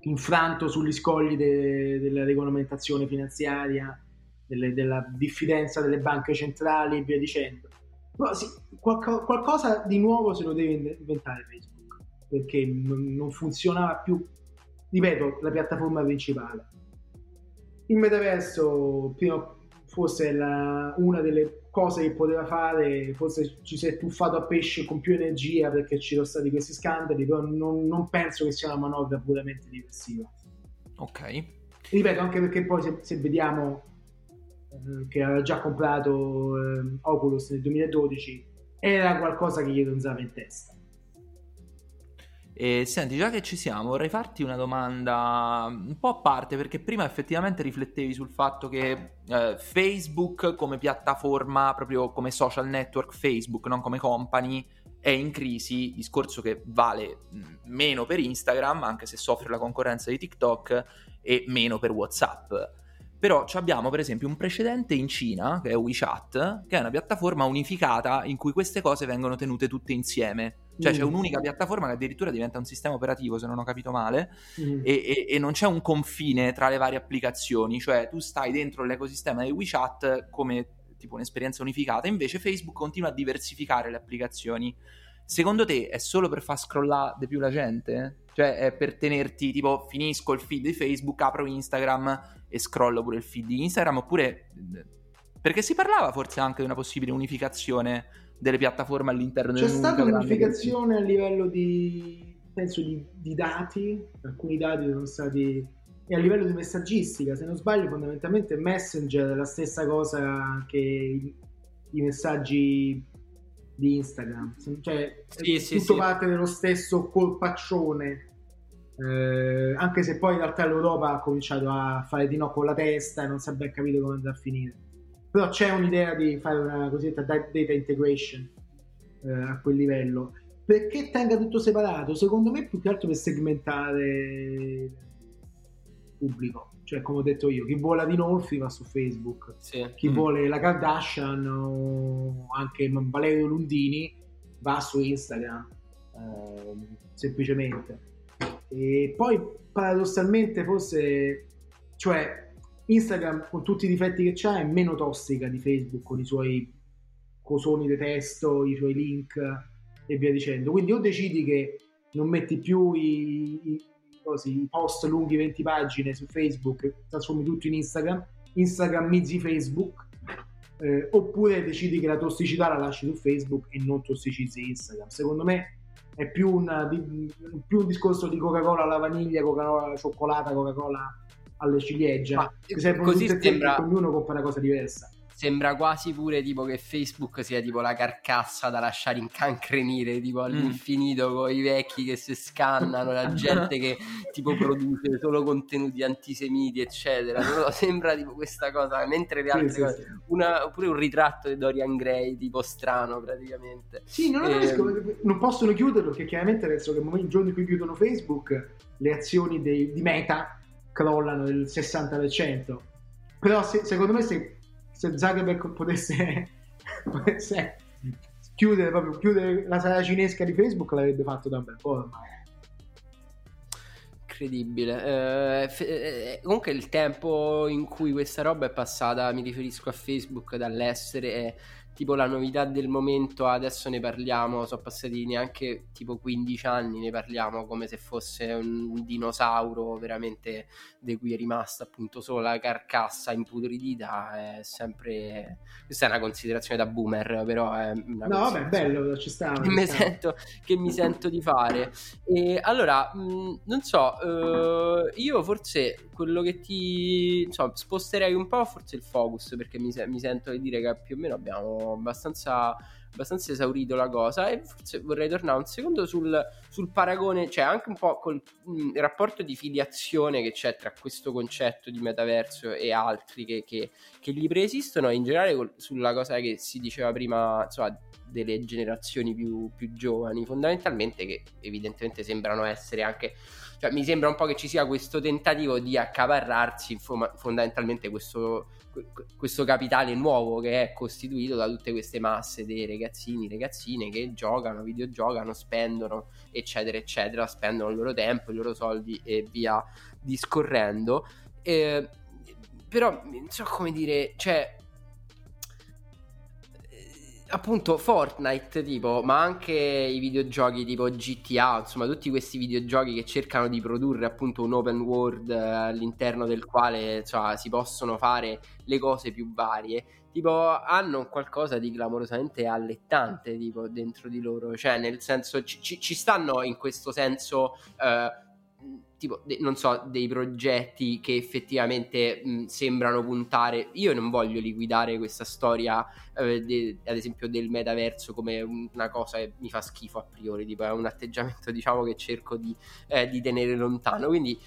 infranto sugli scogli de- della regolamentazione finanziaria, delle- della diffidenza delle banche centrali e via dicendo. Però sì, qualco- qualcosa di nuovo se lo deve inventare Facebook, perché non funzionava più, ripeto, la piattaforma principale. Il metaverso, prima forse la- una delle cose che poteva fare, forse ci si è tuffato a pesce con più energia perché ci sono stati questi scandali, però non, non penso che sia una manovra puramente diversiva. Ok. Ripeto, anche perché poi se, se vediamo eh, che aveva già comprato eh, Oculus nel 2012, era qualcosa che gli ronzava in testa. E senti, già che ci siamo, vorrei farti una domanda un po' a parte, perché prima effettivamente riflettevi sul fatto che eh, Facebook come piattaforma, proprio come social network Facebook, non come company, è in crisi, discorso che vale meno per Instagram, anche se soffre la concorrenza di TikTok, e meno per WhatsApp. Però abbiamo per esempio un precedente in Cina, che è WeChat, che è una piattaforma unificata in cui queste cose vengono tenute tutte insieme. Cioè mm. c'è un'unica piattaforma che addirittura diventa un sistema operativo, se non ho capito male, mm. e, e, e, non c'è un confine tra le varie applicazioni. Cioè tu stai dentro l'ecosistema di WeChat come tipo un'esperienza unificata, invece Facebook continua a diversificare le applicazioni. Secondo te è solo per far scrollare di più la gente? Cioè è per tenerti tipo finisco il feed di Facebook, apro Instagram e scrollo pure il feed di Instagram oppure perché si parlava forse anche di una possibile unificazione delle piattaforme all'interno del C'è stata un'unificazione a livello di penso di, di, dati, alcuni dati sono stati e a livello di messaggistica, se non sbaglio fondamentalmente Messenger è la stessa cosa che i, i messaggi di Instagram, cioè sì, tutto sì. parte dello stesso colpaccione eh, anche se poi in realtà l'Europa ha cominciato a fare di no con la testa e non si è ben capito come andrà a finire. Però c'è un'idea di fare una cosiddetta data integration eh, a quel livello. Perché tenga tutto separato? Secondo me più che altro per segmentare il pubblico. Cioè, come ho detto io, chi vuole la Dinolfi va su Facebook, sì. chi mm. vuole la Kardashian o anche Valerio Lundini va su Instagram, eh, semplicemente e poi paradossalmente forse, cioè Instagram con tutti i difetti che c'ha è meno tossica di Facebook con i suoi cosoni di testo, i suoi link e via dicendo. Quindi o decidi che non metti più i, i, così, i post lunghi 20 pagine su Facebook, trasformi tutto in Instagram, Instagrammizzi Facebook, eh, oppure decidi che la tossicità la lasci su Facebook e non tossicizzi Instagram. Secondo me è più un, di, più un discorso di Coca-Cola alla vaniglia, Coca-Cola alla cioccolata, Coca-Cola alle ciliegie. Ma così sembra... ognuno compra una cosa diversa sembra quasi pure tipo che Facebook sia tipo la carcassa da lasciare incancrenire tipo all'infinito mm. con i vecchi che si scannano, la [laughs] gente che tipo produce solo contenuti antisemiti eccetera, però sembra tipo questa cosa, mentre le altre sì, cose, sì, una, oppure un ritratto di Dorian Gray tipo strano praticamente. Sì, non e... capisco, ehm, non possono chiuderlo perché chiaramente adesso che il giorno in cui chiudono Facebook le azioni dei, di Meta crollano del 60%. Però se, secondo me se se Zuckerberg potesse, [laughs] potesse chiudere proprio chiudere la sala cinesca di Facebook l'avrebbe fatto da un bel po' ormai incredibile. Eh, eh, comunque il tempo in cui questa roba è passata, mi riferisco a Facebook, dall'essere tipo la novità del momento, adesso ne parliamo, sono passati neanche tipo 15 anni, ne parliamo come se fosse un, dinosauro veramente di cui è rimasta appunto solo la carcassa impudridita, è sempre... Questa è una considerazione da boomer, però è una No, vabbè, bello, ci sta. Che, mi sento, che mi sento di fare. E allora, mh, non so, uh, io forse quello che ti... Insomma, sposterei un po' forse il focus, perché mi, se- mi sento di dire che più o meno abbiamo abbastanza, abbastanza esaurito la cosa. E forse vorrei tornare un secondo sul, sul paragone, cioè anche un po' col mh, mm, rapporto di filiazione che c'è tra questo concetto di metaverso e altri che, che, che gli preesistono, in generale col, sulla cosa che si diceva prima, insomma, delle generazioni più, più giovani, fondamentalmente che evidentemente sembrano essere anche cioè, mi sembra un po' che ci sia questo tentativo di accaparrarsi fondamentalmente questo, questo capitale nuovo che è costituito da tutte queste masse dei ragazzini, ragazzine che giocano, videogiocano, spendono, eccetera, eccetera, spendono il loro tempo, i loro soldi e via discorrendo. Eh, però non so come dire, cioè appunto Fortnite tipo, ma anche i videogiochi tipo GTA, insomma tutti questi videogiochi che cercano di produrre appunto un open world eh, all'interno del quale cioè, si possono fare le cose più varie, tipo hanno qualcosa di clamorosamente allettante tipo dentro di loro, cioè nel senso ci, ci stanno in questo senso... Eh, tipo, de- non so, dei progetti che effettivamente mh, sembrano puntare. Io non voglio liquidare questa storia, eh, de- ad esempio, del metaverso come una cosa che mi fa schifo a priori, tipo è un atteggiamento, [laughs] diciamo, che cerco di, eh, di tenere lontano. Quindi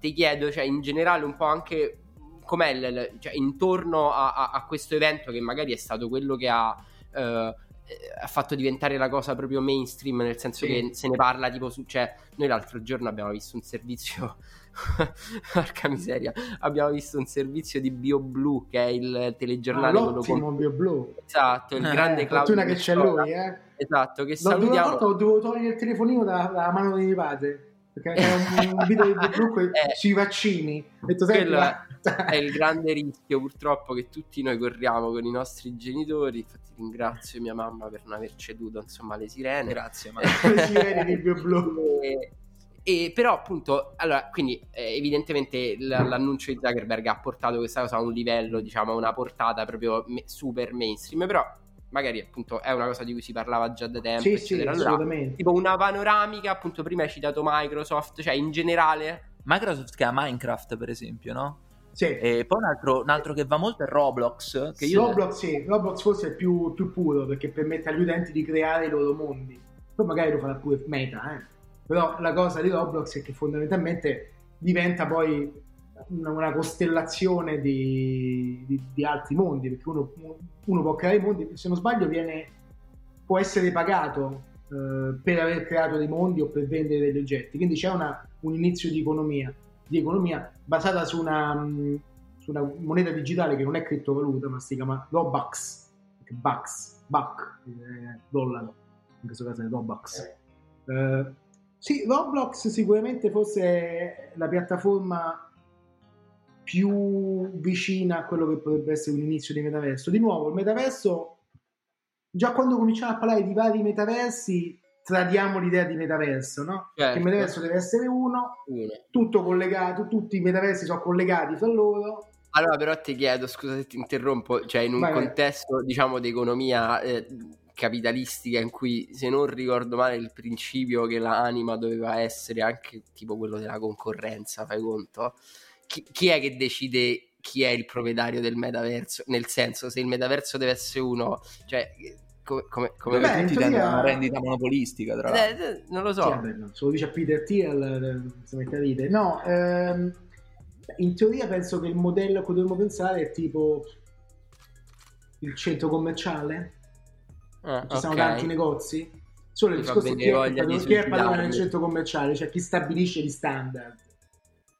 ti chiedo, cioè, in generale, un po' anche com'è l- cioè, intorno a-, a-, a, questo evento che magari è stato quello che ha... Eh, ha fatto diventare la cosa proprio mainstream, nel senso sì. che se ne parla tipo su... Cioè, noi l'altro giorno abbiamo visto un servizio... [laughs] Porca miseria, abbiamo visto un servizio di BioBlue che è il telegiornale ah, l'ottimo BioBlue. Esatto, il eh, grande Claudio fortuna che c'è lui eh. Esatto, che L'ho salutiamo. ho dovuto togliere il telefonino dalla, dalla mano di mio padre perché era un, un video di BioBlue [laughs] eh, sui vaccini. Detto, quello è il [laughs] grande rischio purtroppo che tutti noi corriamo con i nostri genitori infatti ringrazio mia mamma per non aver ceduto insomma le sirene. Grazie, [laughs] ma le sirene di blu. E, e però appunto, allora, quindi eh, evidentemente l- l'annuncio di Zuckerberg ha portato questa cosa a un livello, diciamo, a una portata proprio me- super mainstream, però magari appunto è una cosa di cui si parlava già da tempo, sì, eccetera. Sì, allora, tipo una panoramica, appunto prima hai citato Microsoft, cioè in generale... Microsoft che ha Minecraft per esempio, no? Sì. E poi un altro, un altro, che va molto è Roblox. Che io... Roblox, sì, Roblox forse è più, più, puro perché permette agli utenti di creare i loro mondi. Poi magari lo farà pure Meta, eh. Però la cosa di Roblox è che fondamentalmente diventa poi una, una costellazione di, di, di, altri mondi, perché uno, uno, può creare i mondi, se non sbaglio viene, può essere pagato eh, per aver creato dei mondi o per vendere degli oggetti, quindi c'è una, un inizio di economia di economia basata su una, mm, su una moneta digitale che non è criptovaluta, ma si chiama Robux, Bucks, Buck, eh, dollaro, in questo caso è Robux. Eh. Eh, sì, Roblox sicuramente forse è la piattaforma più vicina a quello che potrebbe essere un inizio di metaverso. Di nuovo, il metaverso, già quando cominciamo a parlare di vari metaversi, tradiamo l'idea di metaverso, no? Certo. il metaverso deve essere uno, uno, tutto collegato, tutti i metaversi sono collegati fra loro. Allora, però ti chiedo, scusa se ti interrompo, cioè in un vai, contesto, vai. diciamo, di economia eh, capitalistica in cui, se non ricordo male, il principio che la anima doveva essere anche tipo quello della concorrenza, fai conto? Chi, chi è che decide chi è il proprietario del metaverso? Nel senso, se il metaverso deve essere uno, cioè come, come, come Beh, tutti teoria... una rendita monopolistica tra eh, eh, non lo so. Sì, vabbè, no. se lo dice a Peter Thiel eh, si mette a ridere. No ehm, in teoria penso che il modello a cui dobbiamo pensare è tipo il centro commerciale. Ah, ci sono tanti negozi. Solo il discorso chi è, chi è padrone del centro commerciale? Cioè chi stabilisce gli standard?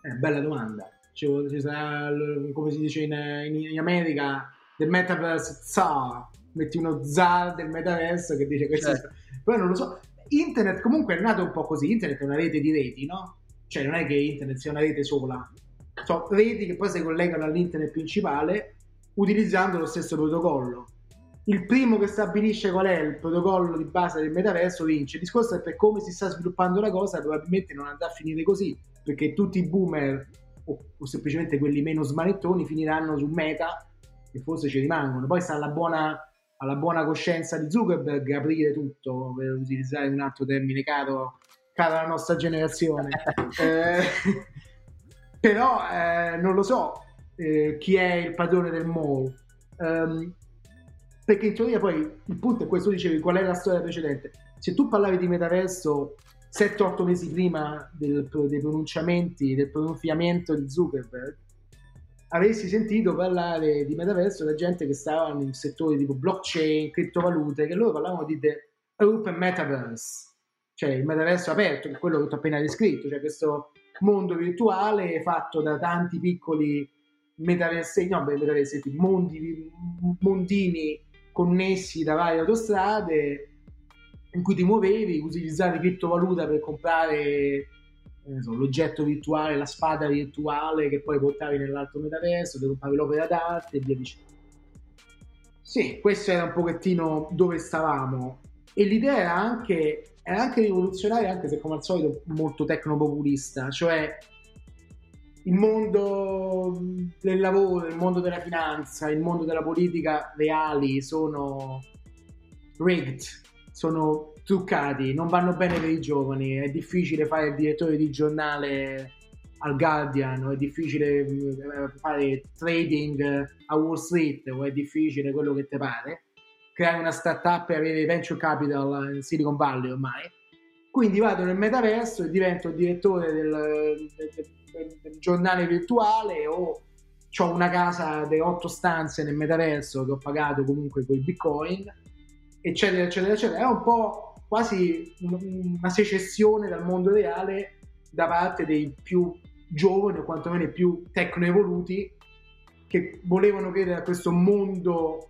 È bella domanda. Ci, ci sarà come si dice in, in, in America del metaverse Tsar metti uno zar del metaverso che dice questo. Certo. Poi non lo so. Internet comunque è nato un po' così. Internet è una rete di reti, no? Cioè non è che internet sia una rete sola. Sono reti che poi si collegano all'internet principale utilizzando lo stesso protocollo. Il primo che stabilisce qual è il protocollo di base del metaverso vince. Il discorso è per come si sta sviluppando la cosa, probabilmente non andrà a finire così, perché tutti i boomer o, o semplicemente quelli meno smanettoni finiranno su meta e forse ci rimangono. Poi sta la buona alla buona coscienza di Zuckerberg aprire tutto, per utilizzare un altro termine caro, caro alla nostra generazione. [laughs] eh, [laughs] però eh, non lo so eh, chi è il padrone del mall. Um, perché in teoria poi il punto è questo, dicevi qual è la storia precedente. Se tu parlavi di metaverso 7-8 mesi prima del, dei pronunciamenti, del pronunziamento di Zuckerberg, avessi sentito parlare di metaverso da gente che stava in settori tipo blockchain, criptovalute, che loro parlavano di the open metaverse, cioè il metaverso aperto, che è quello che ti ho appena descritto, cioè questo mondo virtuale fatto da tanti piccoli metaversi, no, metaversi, mondi, mondini connessi da varie autostrade in cui ti muovevi, utilizzavi criptovaluta per comprare so, l'oggetto virtuale, la spada virtuale che poi portavi nell'altro metaverso, dove compravi l'opera d'arte e via dicendo. Sì, questo era un pochettino dove stavamo e l'idea era anche, era anche rivoluzionaria, anche se come al solito molto tecnopopulista, cioè il mondo del lavoro, il mondo della finanza, il mondo della politica reali sono rigged, sono truccati, non vanno bene per i giovani, è difficile fare il direttore di giornale al Guardian è difficile eh, fare trading a Wall Street o è difficile quello che ti pare, creare una startup e avere venture capital in Silicon Valley ormai. Quindi vado nel metaverso e divento direttore del, del, del, del giornale virtuale o ho una casa di otto stanze nel metaverso che ho pagato comunque con il bitcoin, eccetera, eccetera, eccetera. È un po' quasi una secessione dal mondo reale da parte dei più giovani o quantomeno i più tecno-evoluti che volevano credere a questo mondo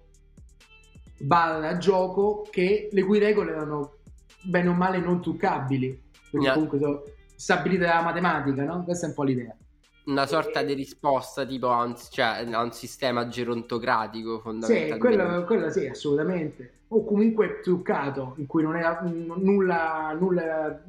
barra gioco che le cui regole erano bene o male non truccabili perché yeah. comunque sono stabilite dalla matematica no? questa è un po' l'idea una sorta di risposta tipo a un, cioè, a un sistema gerontocratico fondamentalmente. Sì, quello, quello sì, assolutamente. O comunque truccato, in cui non era nulla, nulla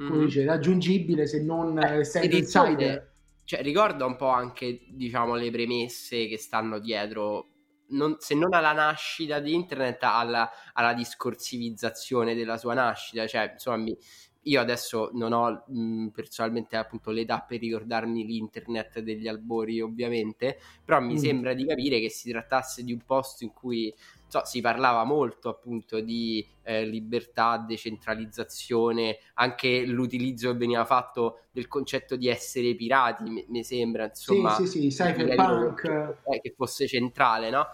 mm-hmm. dice, raggiungibile se non eh, essendo insider. Cioè, ricorda un po' anche, diciamo, le premesse che stanno dietro non, se non alla nascita di internet, alla, alla, discorsivizzazione della sua nascita. Cioè, insomma, mi, io adesso non ho mh, personalmente appunto l'età per ricordarmi l'internet degli albori ovviamente però mi mm. sembra di capire che si trattasse di un posto in cui so, si parlava molto appunto di eh, libertà, decentralizzazione, anche l'utilizzo che veniva fatto del concetto di essere pirati, mi, mi sembra insomma sì sì sì cyberpunk eh, che fosse centrale no?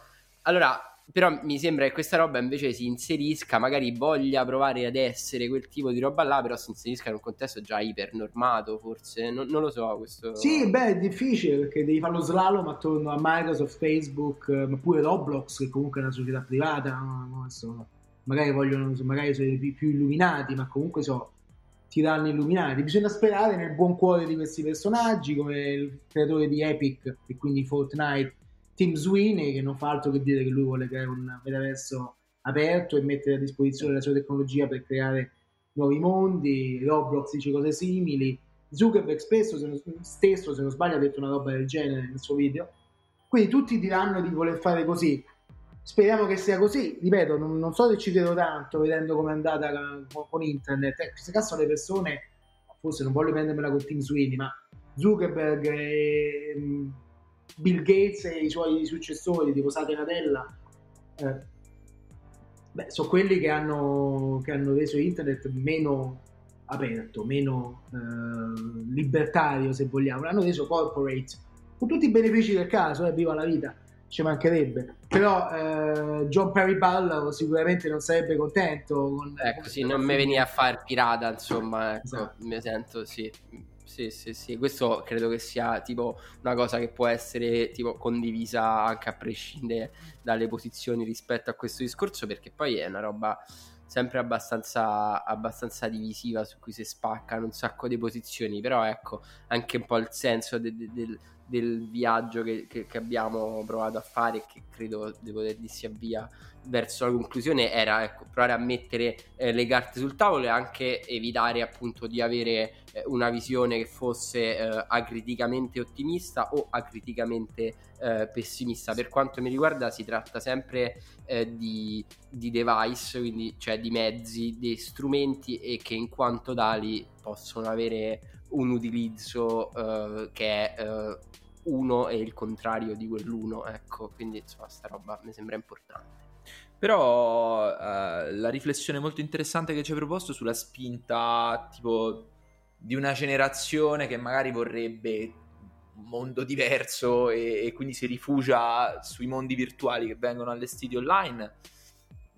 allora però mi sembra che questa roba invece si inserisca, magari voglia provare ad essere quel tipo di roba là, però si inserisca in un contesto già ipernormato, forse, non, non lo so. Questo... Sì, beh, è difficile perché devi fare lo slalom attorno a Microsoft, Facebook, eh, ma pure Roblox, che comunque è una società privata? Adesso, magari vogliono, magari sono i più illuminati, ma comunque so tiranni illuminati. Bisogna sperare nel buon cuore di questi personaggi, come il creatore di Epic e quindi Fortnite Tim Sweeney che non fa altro che dire che lui vuole creare un metaverso aperto e mettere a disposizione la sua tecnologia per creare nuovi mondi, Roblox dice cose simili, Zuckerberg spesso, se non, stesso se non sbaglio ha detto una roba del genere nel suo video, quindi tutti diranno di voler fare così, speriamo che sia così, ripeto, non, non so se ci credo tanto vedendo come è andata con, con internet, eh, queste caso le persone, forse non voglio prendermela con Tim Sweeney, ma Zuckerberg e Bill Gates e i suoi successori, tipo Satya Nadella, eh, beh, sono quelli che hanno, che hanno, reso internet meno aperto, meno eh, libertario, se vogliamo, l'hanno reso corporate, con tutti i benefici del caso, eh, viva la vita, ci mancherebbe. Però eh, John Perry Barlow sicuramente non sarebbe contento. Con, ecco, sì, non mi veniva a fare pirata, insomma, ecco, esatto. mi sento, sì sì, sì, sì, questo credo che sia tipo una cosa che può essere tipo condivisa anche a prescindere dalle posizioni rispetto a questo discorso, perché poi è una roba sempre abbastanza, abbastanza divisiva su cui si spaccano un sacco di posizioni, però ecco anche un po' il senso de, de, del, del viaggio che, che, che, abbiamo provato a fare e che credo di poter si avvia verso la conclusione era ecco, provare a mettere eh, le carte sul tavolo e anche evitare appunto di avere eh, una visione che fosse eh, acriticamente ottimista o acriticamente eh, pessimista. Per quanto mi riguarda si tratta sempre eh, di, di, device, quindi cioè di mezzi, di strumenti e che in quanto tali possono avere un utilizzo eh, che è uno e il contrario di quell'uno, ecco, quindi insomma sta roba mi sembra importante. Però uh, la riflessione molto interessante che ci hai proposto sulla spinta tipo di una generazione che magari vorrebbe un mondo diverso e, e quindi si rifugia sui mondi virtuali che vengono allestiti online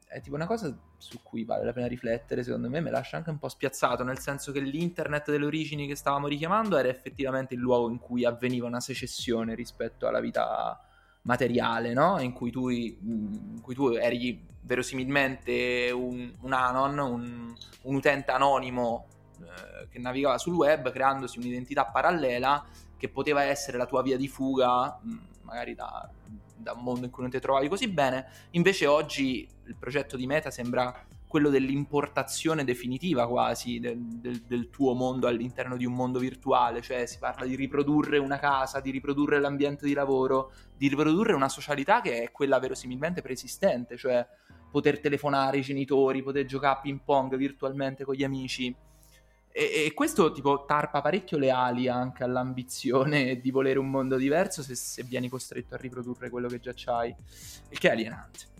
è tipo una cosa su cui vale la pena riflettere, secondo me, mi lascia anche un po' spiazzato, nel senso che l'internet delle origini che stavamo richiamando era effettivamente il luogo in cui avveniva una secessione rispetto alla vita materiale, no? In cui tu, in cui tu eri verosimilmente un, un anon, un, un, utente anonimo eh, che navigava sul web creandosi un'identità parallela che poteva essere la tua via di fuga, mh, magari da, da, un mondo in cui non ti trovavi così bene. Invece oggi il progetto di Meta sembra quello dell'importazione definitiva quasi del, del, del, tuo mondo all'interno di un mondo virtuale, cioè si parla di riprodurre una casa, di riprodurre l'ambiente di lavoro, di riprodurre una socialità che è quella verosimilmente preesistente, cioè poter telefonare ai genitori, poter giocare a ping pong virtualmente con gli amici. E, e questo tipo tarpa parecchio le ali anche all'ambizione [laughs] di volere un mondo diverso se, se vieni costretto a riprodurre quello che già c'hai, che è alienante.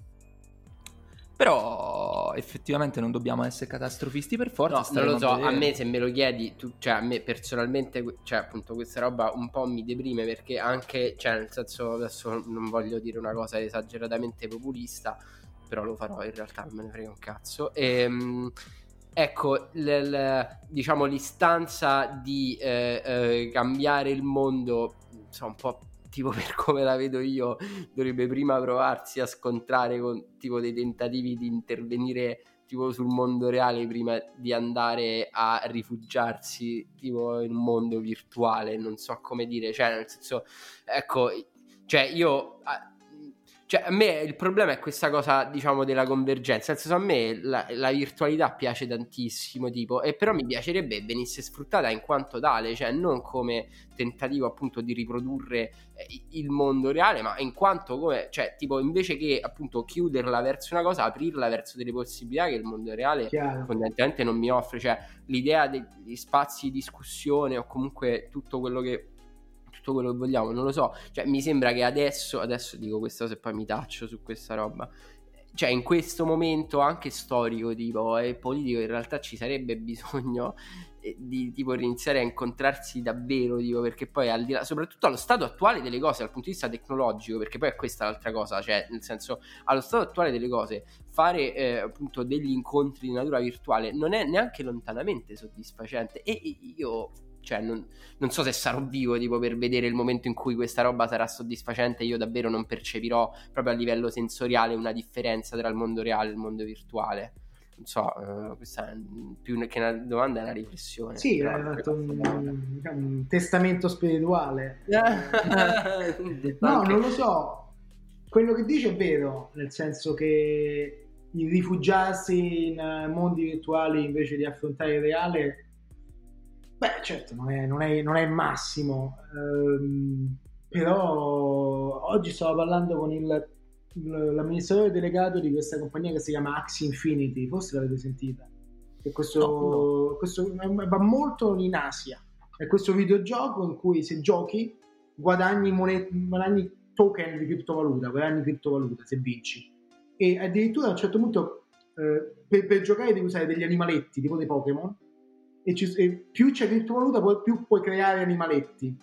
Però effettivamente non dobbiamo essere catastrofisti per forza. No, non lo so, a, a me se me lo chiedi, tu, cioè a me personalmente, cioè appunto questa roba un po' mi deprime perché anche, cioè nel senso adesso non voglio dire una cosa esageratamente populista, però lo farò in realtà, non me ne frega un cazzo. E, ehm, ecco, l, l, diciamo l'istanza di eh, eh, cambiare il mondo, so, un po' tipo [laughs] per come la vedo io, dovrebbe prima provarsi a scontrare con tipo dei tentativi di intervenire tipo sul mondo reale prima di andare a rifugiarsi tipo in un mondo virtuale, non so come dire, cioè nel senso, ecco, cioè io cioè, a me il problema è questa cosa, diciamo, della convergenza. Nel senso, a me la, la, virtualità piace tantissimo, tipo, e però mi piacerebbe venisse sfruttata in quanto tale, cioè non come tentativo appunto di riprodurre eh, il mondo reale, ma in quanto come, cioè, tipo, invece che appunto chiuderla verso una cosa, aprirla verso delle possibilità che il mondo reale Chiaro. fondamentalmente non mi offre. Cioè, l'idea degli spazi di discussione o comunque tutto quello che tutto quello che vogliamo, non lo so. Cioè, mi sembra che adesso, adesso dico questa cosa e poi mi taccio su questa roba. Cioè, in questo momento anche storico, tipo, e politico, in realtà ci sarebbe [laughs] bisogno eh, di tipo iniziare a incontrarsi davvero, tipo, perché poi al di là, soprattutto allo stato attuale delle cose, dal punto di vista tecnologico, perché poi è questa l'altra cosa, cioè, nel senso, allo stato attuale delle cose, fare eh, appunto degli incontri di natura virtuale non è neanche lontanamente soddisfacente. E io cioè, non, non, so se sarò vivo tipo, per vedere il momento in cui questa roba sarà soddisfacente. Io davvero non percepirò proprio a livello sensoriale una differenza tra il mondo reale e il mondo virtuale. Non so, uh, questa è più che una domanda, è una riflessione. Sì, hai fatto un, un, testamento spirituale. [laughs] no, non lo so. Quello che dice è vero, nel senso che il rifugiarsi in mondi virtuali invece di affrontare il reale Beh, certo, non è, non è, non è il massimo, ehm, però oggi stavo parlando con il, l'amministratore delegato di questa compagnia che si chiama Axie Infinity, forse l'avete sentita, che questo, no, no. questo va molto in Asia, è questo videogioco in cui se giochi guadagni, monete, guadagni token di criptovaluta, guadagni criptovaluta se vinci. E addirittura a un certo punto eh, per, per giocare devi usare degli animaletti tipo dei Pokémon e, ci, e più c'è criptovaluta più puoi creare animaletti.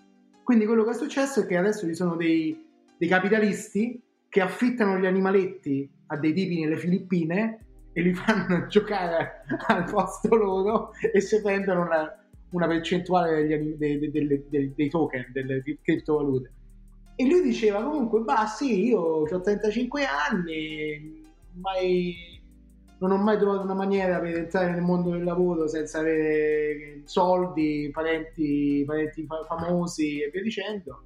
Quindi quello che è successo è che adesso ci sono dei, dei capitalisti che affittano gli animaletti a dei tipi nelle Filippine e li [laughs] fanno giocare al posto loro e si prendono una, una percentuale degli, dei, dei, dei, dei, token, delle criptovalute. E lui diceva comunque, bah sì, io ho 35 anni, mai non ho mai trovato una maniera per entrare nel mondo del lavoro senza avere soldi, parenti, parenti famosi e via dicendo.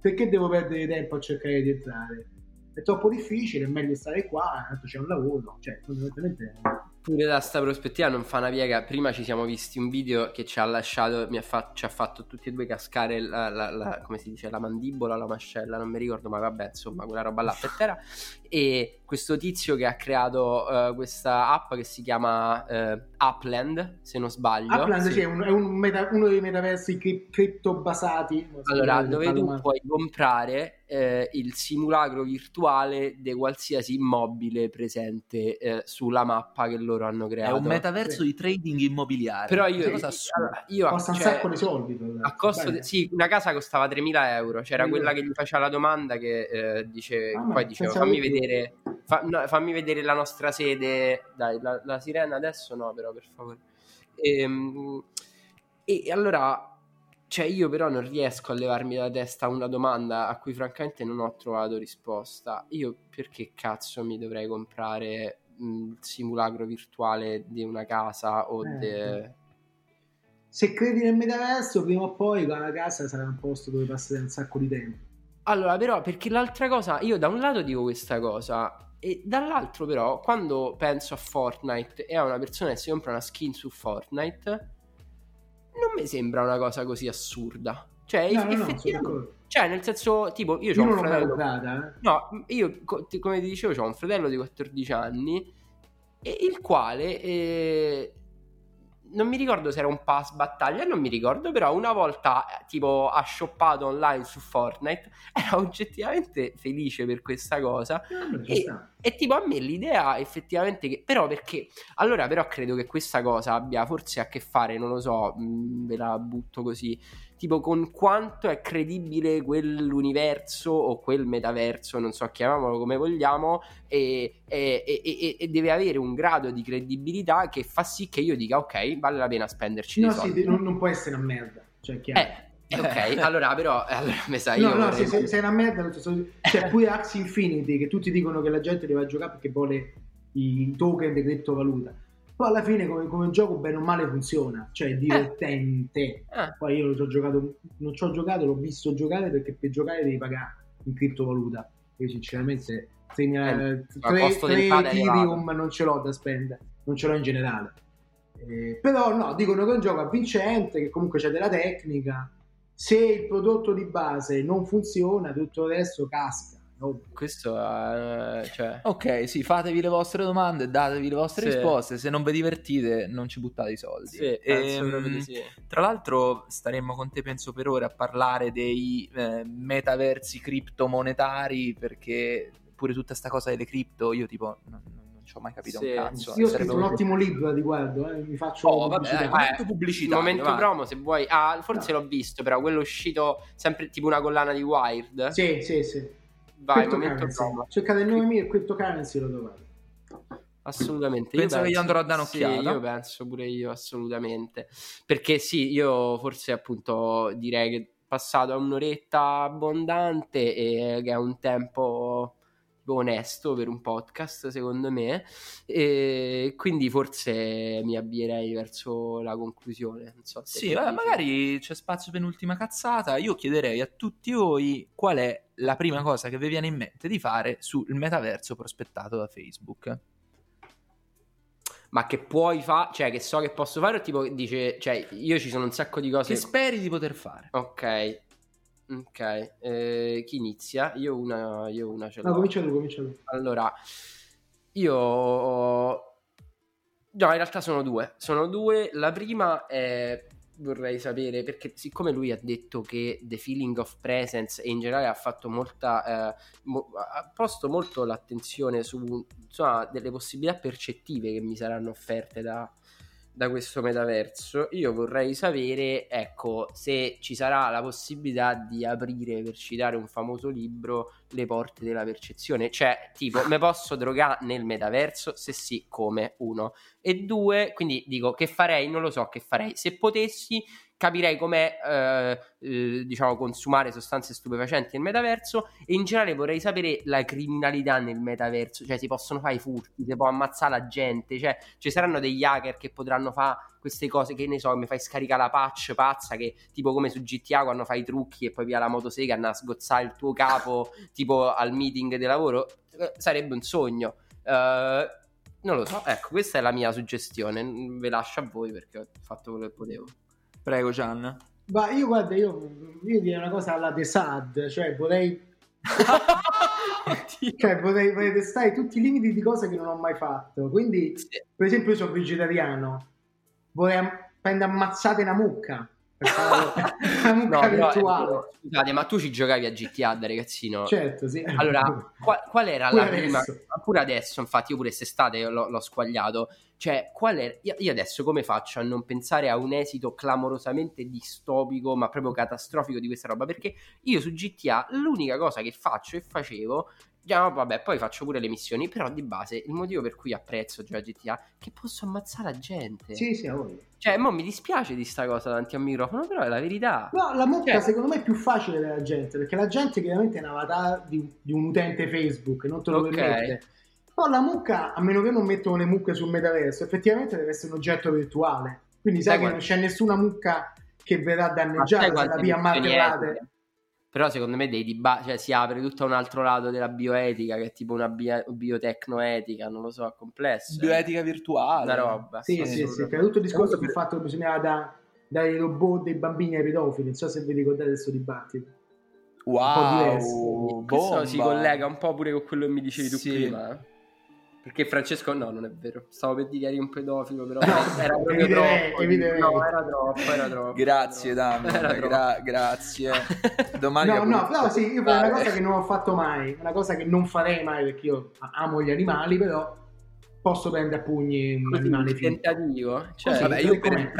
Perché devo perdere tempo a cercare di entrare? È troppo difficile, è meglio stare qua, tanto c'è un lavoro. Cioè, fondamentalmente pure da sta prospettiva non fa una piega. Prima ci siamo visti un video che ci ha lasciato, ha fatto, ci ha fatto tutti e due cascare la, la, la, come si dice, la mandibola, la mascella, non mi ricordo, ma vabbè, insomma, quella roba là per terra. [laughs] E questo tizio che ha creato uh, questa app che si chiama uh, Upland, se non sbaglio. Upland sì. è, un, è un meta, uno dei metaversi cripto basati. Allora, dove tu puoi comprare eh, il simulacro virtuale di qualsiasi immobile presente eh, sulla mappa che loro hanno creato. È un metaverso sì. di trading immobiliare. Però io, io, io costa un cioè, sacco di soldi. A costo de, sì, una casa costava 3.000 euro. C'era sì, quella che gli faceva la domanda che eh, dice, ah, poi diceva fammi vedere, fa, no, fammi vedere la nostra sede. Dai, la, la, sirena adesso no, però per favore. E, ehm, e allora cioè, io però non riesco a levarmi da testa una domanda a cui francamente non ho trovato risposta. Io perché cazzo mi dovrei comprare il simulacro virtuale di una casa o eh, de... Se credi nel metaverso, prima o poi la casa sarà un posto dove passare un sacco di tempo. Allora, però, perché l'altra cosa, io da un lato dico questa cosa, e dall'altro però, quando penso a Fortnite e a una persona che si compra una skin su Fortnite non mi sembra una cosa così assurda. Cioè, no, effettivamente... No, cioè, nel senso, tipo, io, io ho un fratello... Comprata, eh? No, io, come ti dicevo, ho un fratello di 14 anni e il quale... Eh, non mi ricordo se era un pass battaglia, non mi ricordo, però una volta eh, tipo ha shoppato online su Fortnite, [laughs] era oggettivamente felice per questa cosa. Ah, ci E, e tipo a me l'idea effettivamente che però perché allora però credo che questa cosa abbia forse a che fare, non lo so, mh, ve la butto così, tipo con quanto è credibile quell'universo o quel metaverso, non so, chiamiamolo come vogliamo, e, e- e- e- deve avere un grado di credibilità che fa sì che io dica ok, vale la pena spenderci No, sì, non, non può essere una merda. Cioè, chiaro. Eh, ok, [laughs] allora però allora, mi sa, No, io no, vorrei- se, se- se è una merda, so- cioè pure Axie Infinity, che tutti dicono che la gente deve giocare perché vuole i token di criptovaluta. Poi alla fine come, come gioco bene o male funziona, cioè è divertente. Ah, Poi io non ci ho giocato, non ci ho giocato, l'ho visto giocare perché per giocare devi pagare in criptovaluta. Io sinceramente tre, Eh, a tre, tre Ethereum non ce l'ho da spendere, non ce l'ho in generale. Eh, però no, dicono che è un gioco avvincente, che comunque c'è della tecnica. Se il prodotto di base non funziona, tutto il resto casca. No? questo è... Cioè... Ok, sì, fatevi le vostre domande, datevi le vostre Sì. risposte. Se non vi divertite, non ci buttate i soldi. Sì, penso Ehm, sì. Tra l'altro, staremmo con te, penso, per ore a parlare dei eh, metaversi criptomonetari. Perché pure tutta sta cosa delle cripto, io tipo non, non- ci ho mai capito Sì. un cazzo. Io ho scritto un ottimo libro riguardo, eh, mi faccio Oh, vabbè, pubblicità. dai, momento pubblicitario, momento vai. promo se vuoi. Ah, forse l'ho visto, però quello uscito sempre tipo una collana di Wired. Sì, sì, sì. Vai, momento promo. Cercate il nome mio e Cryptocurrency lo trovate. Assolutamente. Penso io che gli andrò a dare sì, un'occhiata. io penso pure io, assolutamente. Perché sì, io forse appunto direi che è passato a un'oretta abbondante e che è un tempo onesto per un podcast, secondo me. E quindi forse mi avvierei verso la conclusione. Non so Sì, vabbè, magari c'è spazio per un'ultima cazzata. Io chiederei a tutti voi qual è la prima cosa che vi viene in mente di fare sul metaverso prospettato da Facebook. Ma che puoi fare, cioè che so che posso fare o tipo dice, cioè io ci sono un sacco di cose. Che speri di poter fare? Ok, ok. Eh, chi inizia? Io una, io una ce l'ho. No, comincia tu, comincia tu. Allora, io... No, in realtà sono due. Sono due. La prima è... Vorrei sapere, perché siccome lui ha detto che The Feeling of Presence e in generale ha fatto molta... eh, mo- ha posto molto l'attenzione su insomma, delle possibilità percettive che mi saranno offerte da, da questo metaverso, io vorrei sapere, ecco, se ci sarà la possibilità di aprire, per citare un famoso libro, le porte della percezione. Cioè, tipo, me posso drogare nel metaverso? Se sì, come? Uno. E due, quindi dico, che farei? Non lo so che farei. Se potessi, capirei com'è, eh, eh, diciamo, consumare sostanze stupefacenti nel metaverso e in generale vorrei sapere la criminalità nel metaverso. Cioè, si possono fare i furti, si può ammazzare la gente, cioè, ci saranno degli hacker che potranno fare queste cose che ne so, mi fai scaricare la patch pazza che tipo come su GTA quando fai i trucchi e poi via la motosega andare a sgozzare il tuo capo [laughs] tipo al meeting di lavoro, eh, sarebbe un sogno. Eh, non lo so, ecco, questa è la mia suggestione. Ve lascio a voi perché ho fatto quello che potevo. Prego, Gian. Ma io guarda, io, io direi una cosa alla The Sad, cioè vorrei, [laughs] cioè, vorrei, vorrei testare tutti i limiti di cose che non ho mai fatto. Quindi, Sì. per esempio, io sono vegetariano, vorrei prendere ammazzate una mucca. Una [laughs] No, mucca però, virtuale. eh, scusate, ma tu ci giocavi a GTA da ragazzino? Certo, sì. Allora, qual, qual era Pure la prima? adesso. Pure adesso, infatti, io pure quest'estate l'ho, l'ho squagliato. Cioè, qual è? Io, io adesso come faccio a non pensare a un esito clamorosamente distopico, ma proprio catastrofico di questa roba? Perché io su GTA l'unica cosa che faccio e facevo. Già, vabbè, poi faccio pure le missioni. Però di base il motivo per cui apprezzo già GTA è che posso ammazzare la gente. Sì, sì, a voglia. Cioè, mo mi dispiace di sta cosa davanti a un microfono, però è la verità. No, la mucca Cioè- secondo me è più facile della gente, perché la gente chiaramente è un avatar di, di un utente Facebook, non te lo Ok. permette. Però la mucca, a meno che non mettono le mucche sul metaverso, effettivamente deve essere un oggetto virtuale. Quindi sai Sai che quanti- non c'è nessuna mucca che verrà danneggiata quante via martellate. Però secondo me dei diba- cioè, si apre tutto un altro lato della bioetica che è tipo una bio- biotecnoetica, non lo so, è complesso. eh. Bioetica virtuale. Una roba. Sì, sì, sì, che era tutto il discorso Comunque- sul fatto che bisognava da- dare i robot dei bambini ai pedofili. Non so se vi ricordate questo dibattito. Wow, Questo si collega un po' pure con quello che mi dicevi tu Sì. prima. eh. Perché Francesco, no, non è vero. Stavo per dire eri un pedofilo, però [laughs] No, era proprio troppo. evidente. No, era troppo, era troppo. Grazie Era gra- grazie. [laughs] Domani No, no, però sì, io una cosa che non ho fatto mai, una cosa che non farei mai perché io amo gli animali, però posso prendere a pugni un Così, animale il finto. tentativo. Cioè, Così, Vabbè, io per com'è.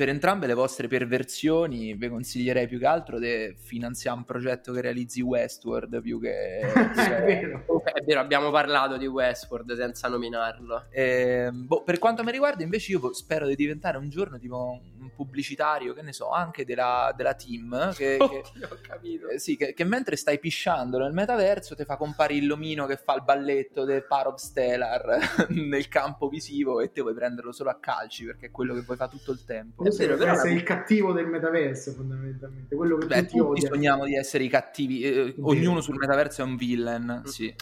Entrambe, per entrambe le vostre perversioni vi consiglierei più che altro di finanziare un progetto che realizzi Westworld più che... [laughs] è vero. È vero, abbiamo parlato di Westworld senza nominarlo. Ehm, boh, per quanto mi riguarda, invece, io spero di diventare un giorno tipo un pubblicitario, che ne so, anche della, della team. Che, [laughs] che- Oddio, ho capito. eh, sì, che, che mentre stai pisciando nel metaverso ti fa comparire l'omino che fa il balletto del Parov Stellar [laughs] nel campo visivo e te vuoi prenderlo solo a calci perché è quello che vuoi fare tutto il tempo. Questo vero, però essere la- il cattivo del metaverso, fondamentalmente, quello che Beh, tutti tutti sogniamo di essere i cattivi, eh, ognuno sul metaverso è un villain, sì.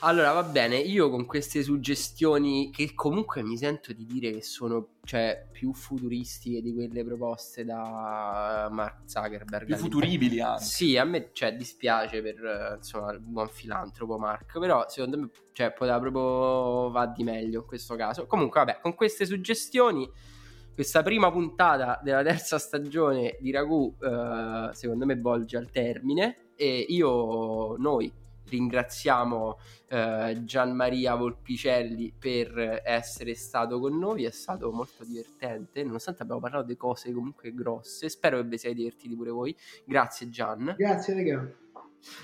Allora, va bene, io con queste suggestioni che comunque mi sento di dire che sono cioè, più futuristiche di quelle proposte da Mark Zuckerberg. Più futuribili anche. Sì, a me cioè, dispiace per insomma, il buon filantropo Mark, però secondo me cioè, poteva proprio va di meglio in questo caso. Comunque, vabbè, con queste suggestioni, questa prima puntata della terza stagione di Ragù, eh, secondo me, volge al termine e io, noi ringraziamo eh, Gianmaria Volpicelli per essere stato con noi, è stato molto divertente, nonostante abbiamo parlato di cose comunque grosse, spero che vi siate divertiti pure voi, grazie Gian. Grazie, raga.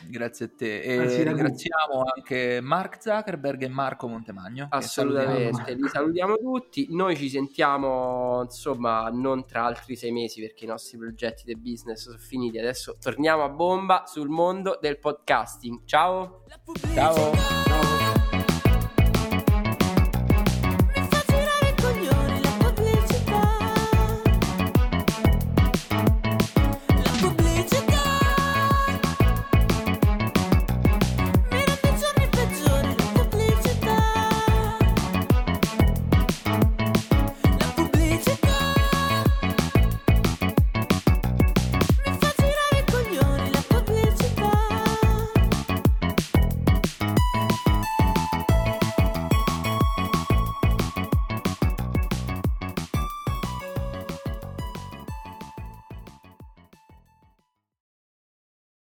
Grazie a te. E Anzi, Ragù. ringraziamo anche Mark Zuckerberg e Marco Montemagno. Assolutamente, salutiamo. li salutiamo tutti. Noi ci sentiamo insomma non tra altri sei mesi perché i nostri progetti di business sono finiti. Adesso torniamo a bomba sul mondo del podcasting. Ciao! Ciao. Ciao.